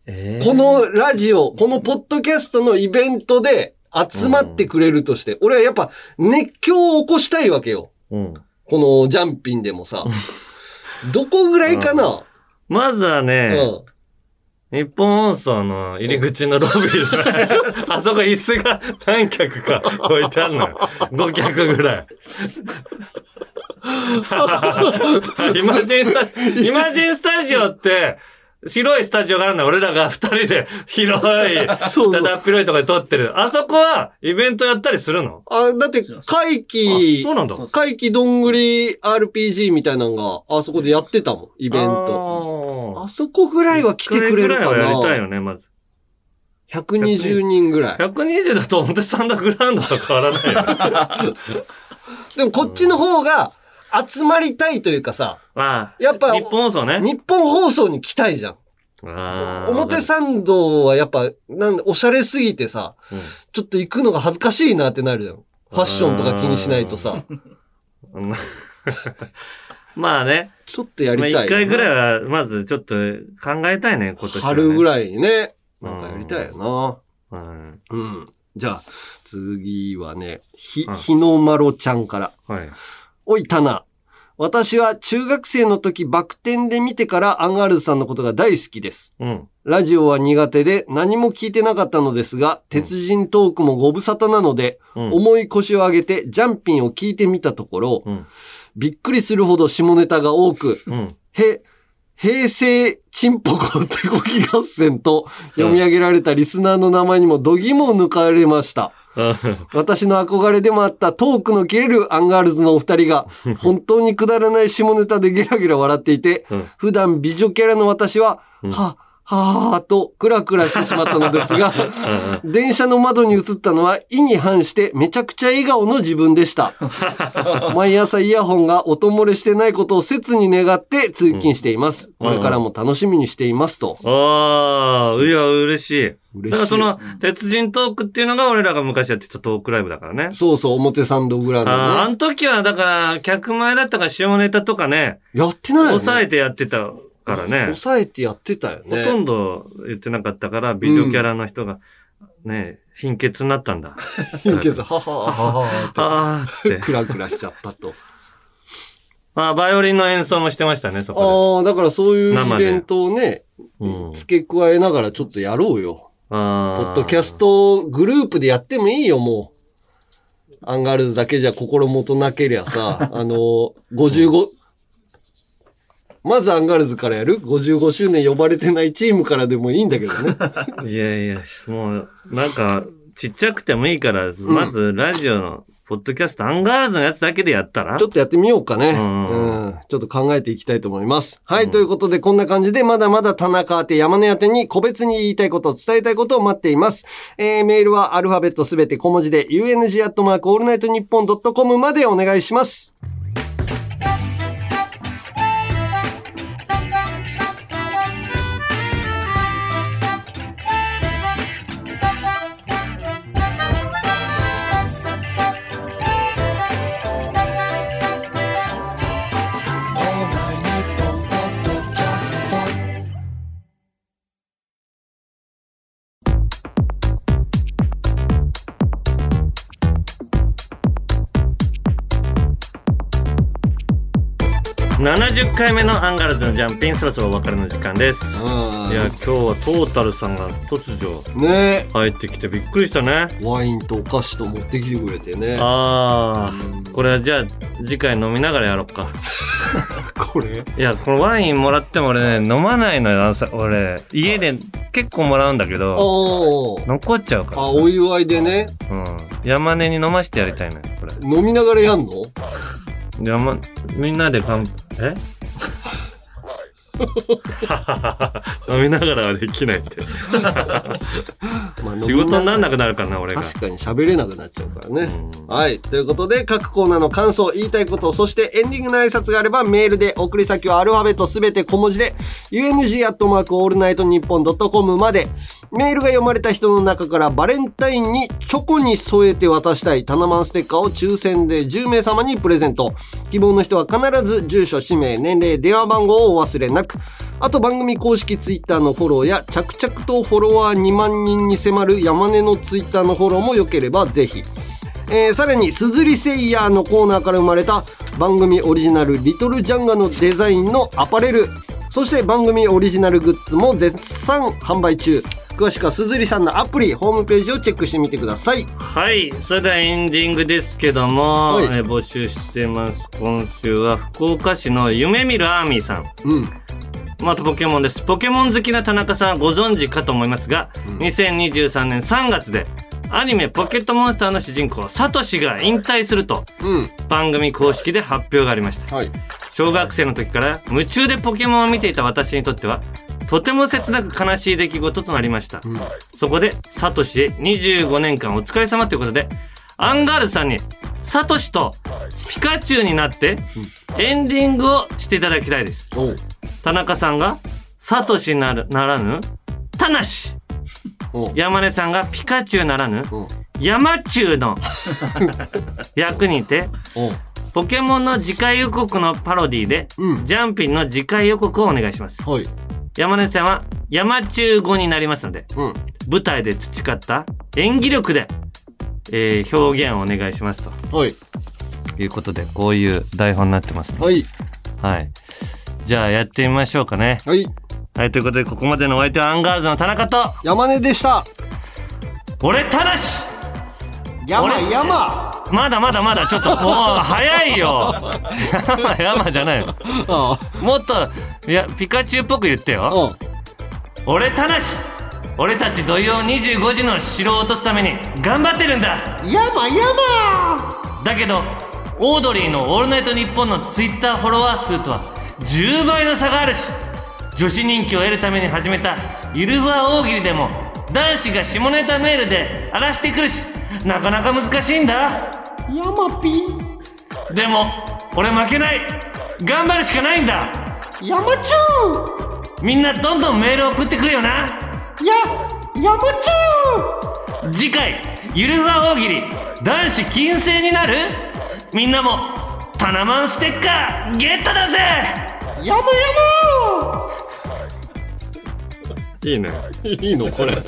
えーこのラジオ、このポッドキャストのイベントで集まってくれるとして、俺はやっぱ熱狂を起こしたいわけよ。うん。このジャンピンでもさ。どこぐらいかな、まずはうね、ん、日本放送の入り口のロビーじゃない。あそこ椅子が何脚か置いてあるのよ。5脚ぐらい。イマジンスタジオ、イマジンスタジオって、白いスタジオがあるんだ。俺らが 二人で広い、そうだだっ広いところで撮ってる。あそこはイベントやったりするの？あ、だって、怪奇あそうなんだ、怪奇どんぐり RPG みたいなのが、あそこでやってたもん、イイベント。ト。あそこぐらいは来てくれるか一回ぐらいはやりたいなよね、まず。120人ぐらい。120だと表参道グラウンドと変わらないよ。でもこっちの方が、集まりたいというかさ、まあ、やっぱ日本放送ね。日本放送に来たいじゃん。表参道はやっぱ、なんで、おしゃれすぎてさ、うんちょっと行くのが恥ずかしいなってなるじゃん。ファッションとか気にしないとさ、う んまあね。ちょっとやりまあたい。一回ぐらいは、まずちょっと考えたいね、今年は、ね。春ぐい。らいにね、なんかやりたいよな。うん。うん。じゃあ、次はね、ひ、はい日の丸ちゃんから。はい。おい、タナ。私は中学生の時バク転で見てからアンガールズさんのことが大好きです。うん。ラジオは苦手で何も聞いてなかったのですが、鉄人トークもご無沙汰なので、うん重い腰を上げてジャンピンを聞いてみたところ、うん。びっくりするほど下ネタが多く、うん。へ、平成チンポコ手こぎ合戦と読み上げられたリスナーの名前にも度肝を抜かれました。私の憧れでもあったトークの切れるアンガールズのお二人が、本当にくだらない下ネタでゲラゲラ笑っていて、うん。普段美女キャラの私は、うん。は、はぁとクラクラしてしまったのですが、電車の窓に映ったのは意に反してめちゃくちゃ笑顔の自分でした。毎朝イヤホンが音漏れしてないことを切に願って通勤しています。これからも楽しみにしていますと。ああ、いや、嬉しい。嬉しいだからその、鉄人トークっていうのが俺らが昔やってたトークライブだからね。そうそう、表参道グランドね。あーあの時は、だから、客前だったから下ネタとかね、やってないよね。抑えてやってたからね。抑えてやってたよね。ほとんど言ってなかったから、美女キャラの人が、ね、貧血になったんだ。貧血、はははははって。クラクラしちゃったと。まあ、バイオリンの演奏もしてましたね、そこああ、だからそういうイベントをね。付け加えながらちょっとやろうよ。ポあッドキャストグループでやってもいいよ、もう。アンガールズだけじゃ心もとなけりゃさ、あの、55、まずアンガールズからやる ?55 周年呼ばれてないチームからでもいいんだけどね。いやいや、もう、なんか、ちっちゃくてもいいから、まず、ラジオの、ポッドキャスト、アンガールズのやつだけでやったらちょっとやってみようかね。うんうん。ちょっと考えていきたいと思います。はい、ということで、こんな感じで、まだまだ田中宛て山根宛てに個別に言いたいこと、伝えたいことを待っています。えー、メールはアルファベットすべて小文字で、ットマークオールナイトニッポンドットコムまでお願いします。回目のアンガールズのジャンピン、そろそろお別れの時間です。いや、今日はトータルさんが突如ね入ってきてびっくりしたね。ワインとお菓子と持ってきてくれてね。ああ、これはじゃあ次回飲みながらやろうか。これ？いや、このワインもらっても俺ね、飲まないのよ。俺、家で結構もらうんだけど。残っちゃうから。あ、お祝いでね。うん。山根に飲ましてやりたいのよ、これ。飲みながらやんの？山、みんなで乾杯、え？飲みながらはできないって。まあ仕事になんなくなるからな、俺が。確かに喋れなくなっちゃうからね。はい。ということで、各コーナーの感想、言いたいこと、そしてエンディングの挨拶があればメールで、送り先はアルファベットすべて小文字で、UNG アットマークオールナイトニッポンドットコムまで、メールが読まれた人の中からバレンタインにチョコに添えて渡したいタナマンステッカーを抽選で10名様にプレゼント。希望の人は必ず住所、氏名、年齢、電話番号をお忘れなく。あと番組公式ツイッターのフォローや着々とフォロワー2万人に迫る山根のツイッターのフォローもよければぜひ。えーさらに、すずりセイヤーのコーナーから生まれた番組オリジナルリトルジャンガのデザインのアパレル。そして番組オリジナルグッズも絶賛販売中。詳しくはすずりさんのアプリ、ホームページをチェックしてみてください。はい。それではエンディングですけども、はいえー募集してます。今週は福岡市の夢見るアーミーさん。うん。またポケモンです。ポケモン好きな田中さんはご存知かと思いますが、2023年3月でアニメポケットモンスターの主人公サトシが引退するとうん。番組公式で発表がありました。はい。小学生の時から夢中でポケモンを見ていた私にとってはとても切なく悲しい出来事となりました、そこでサトシへ25年間お疲れ様ということでアンガールズさんにサトシとピカチュウになってエンディングをしていただきたいです。おう。田中さんがサトシなるならぬタナシ山根さんがピカチュウならぬ山チュウの 役にてポケモンの次回予告のパロディで、うんジャンピンの次回予告をお願いしますはい。山根さんは山チュウ語になりますのでうん。舞台で培った演技力で、えー表現をお願いしますとはい。いうことでこういう台本になってます、はい。はい。じゃあやってみましょうかね。はい。はい、ということでここまでのお相手はアンガールズの田中と。山根でした。俺タナシ。山俺山。まだまだまだちょっと もう早いよ。山山じゃないよあもっといやピカチュウっぽく言ってあ。よ。うん。俺ただし。俺たち土曜25時の城を落とすために頑張ってるんだ。山山。だけどオードリーの「オールナイトニッポン」のツイッターフォロワー数とは10倍の差があるし女子人気を得るために始めたゆるふわ大喜利でも男子が下ネタメールで荒らしてくるしなかなか難しいんだ。山ピでも俺負けない。頑張るしかないんだ。山中みんなどんどんメール送ってくれよな。や、山中次回ゆるふわ大喜利男子禁制になる？みんなもタナマンステッカーゲットだぜややいいね。いいのこれ。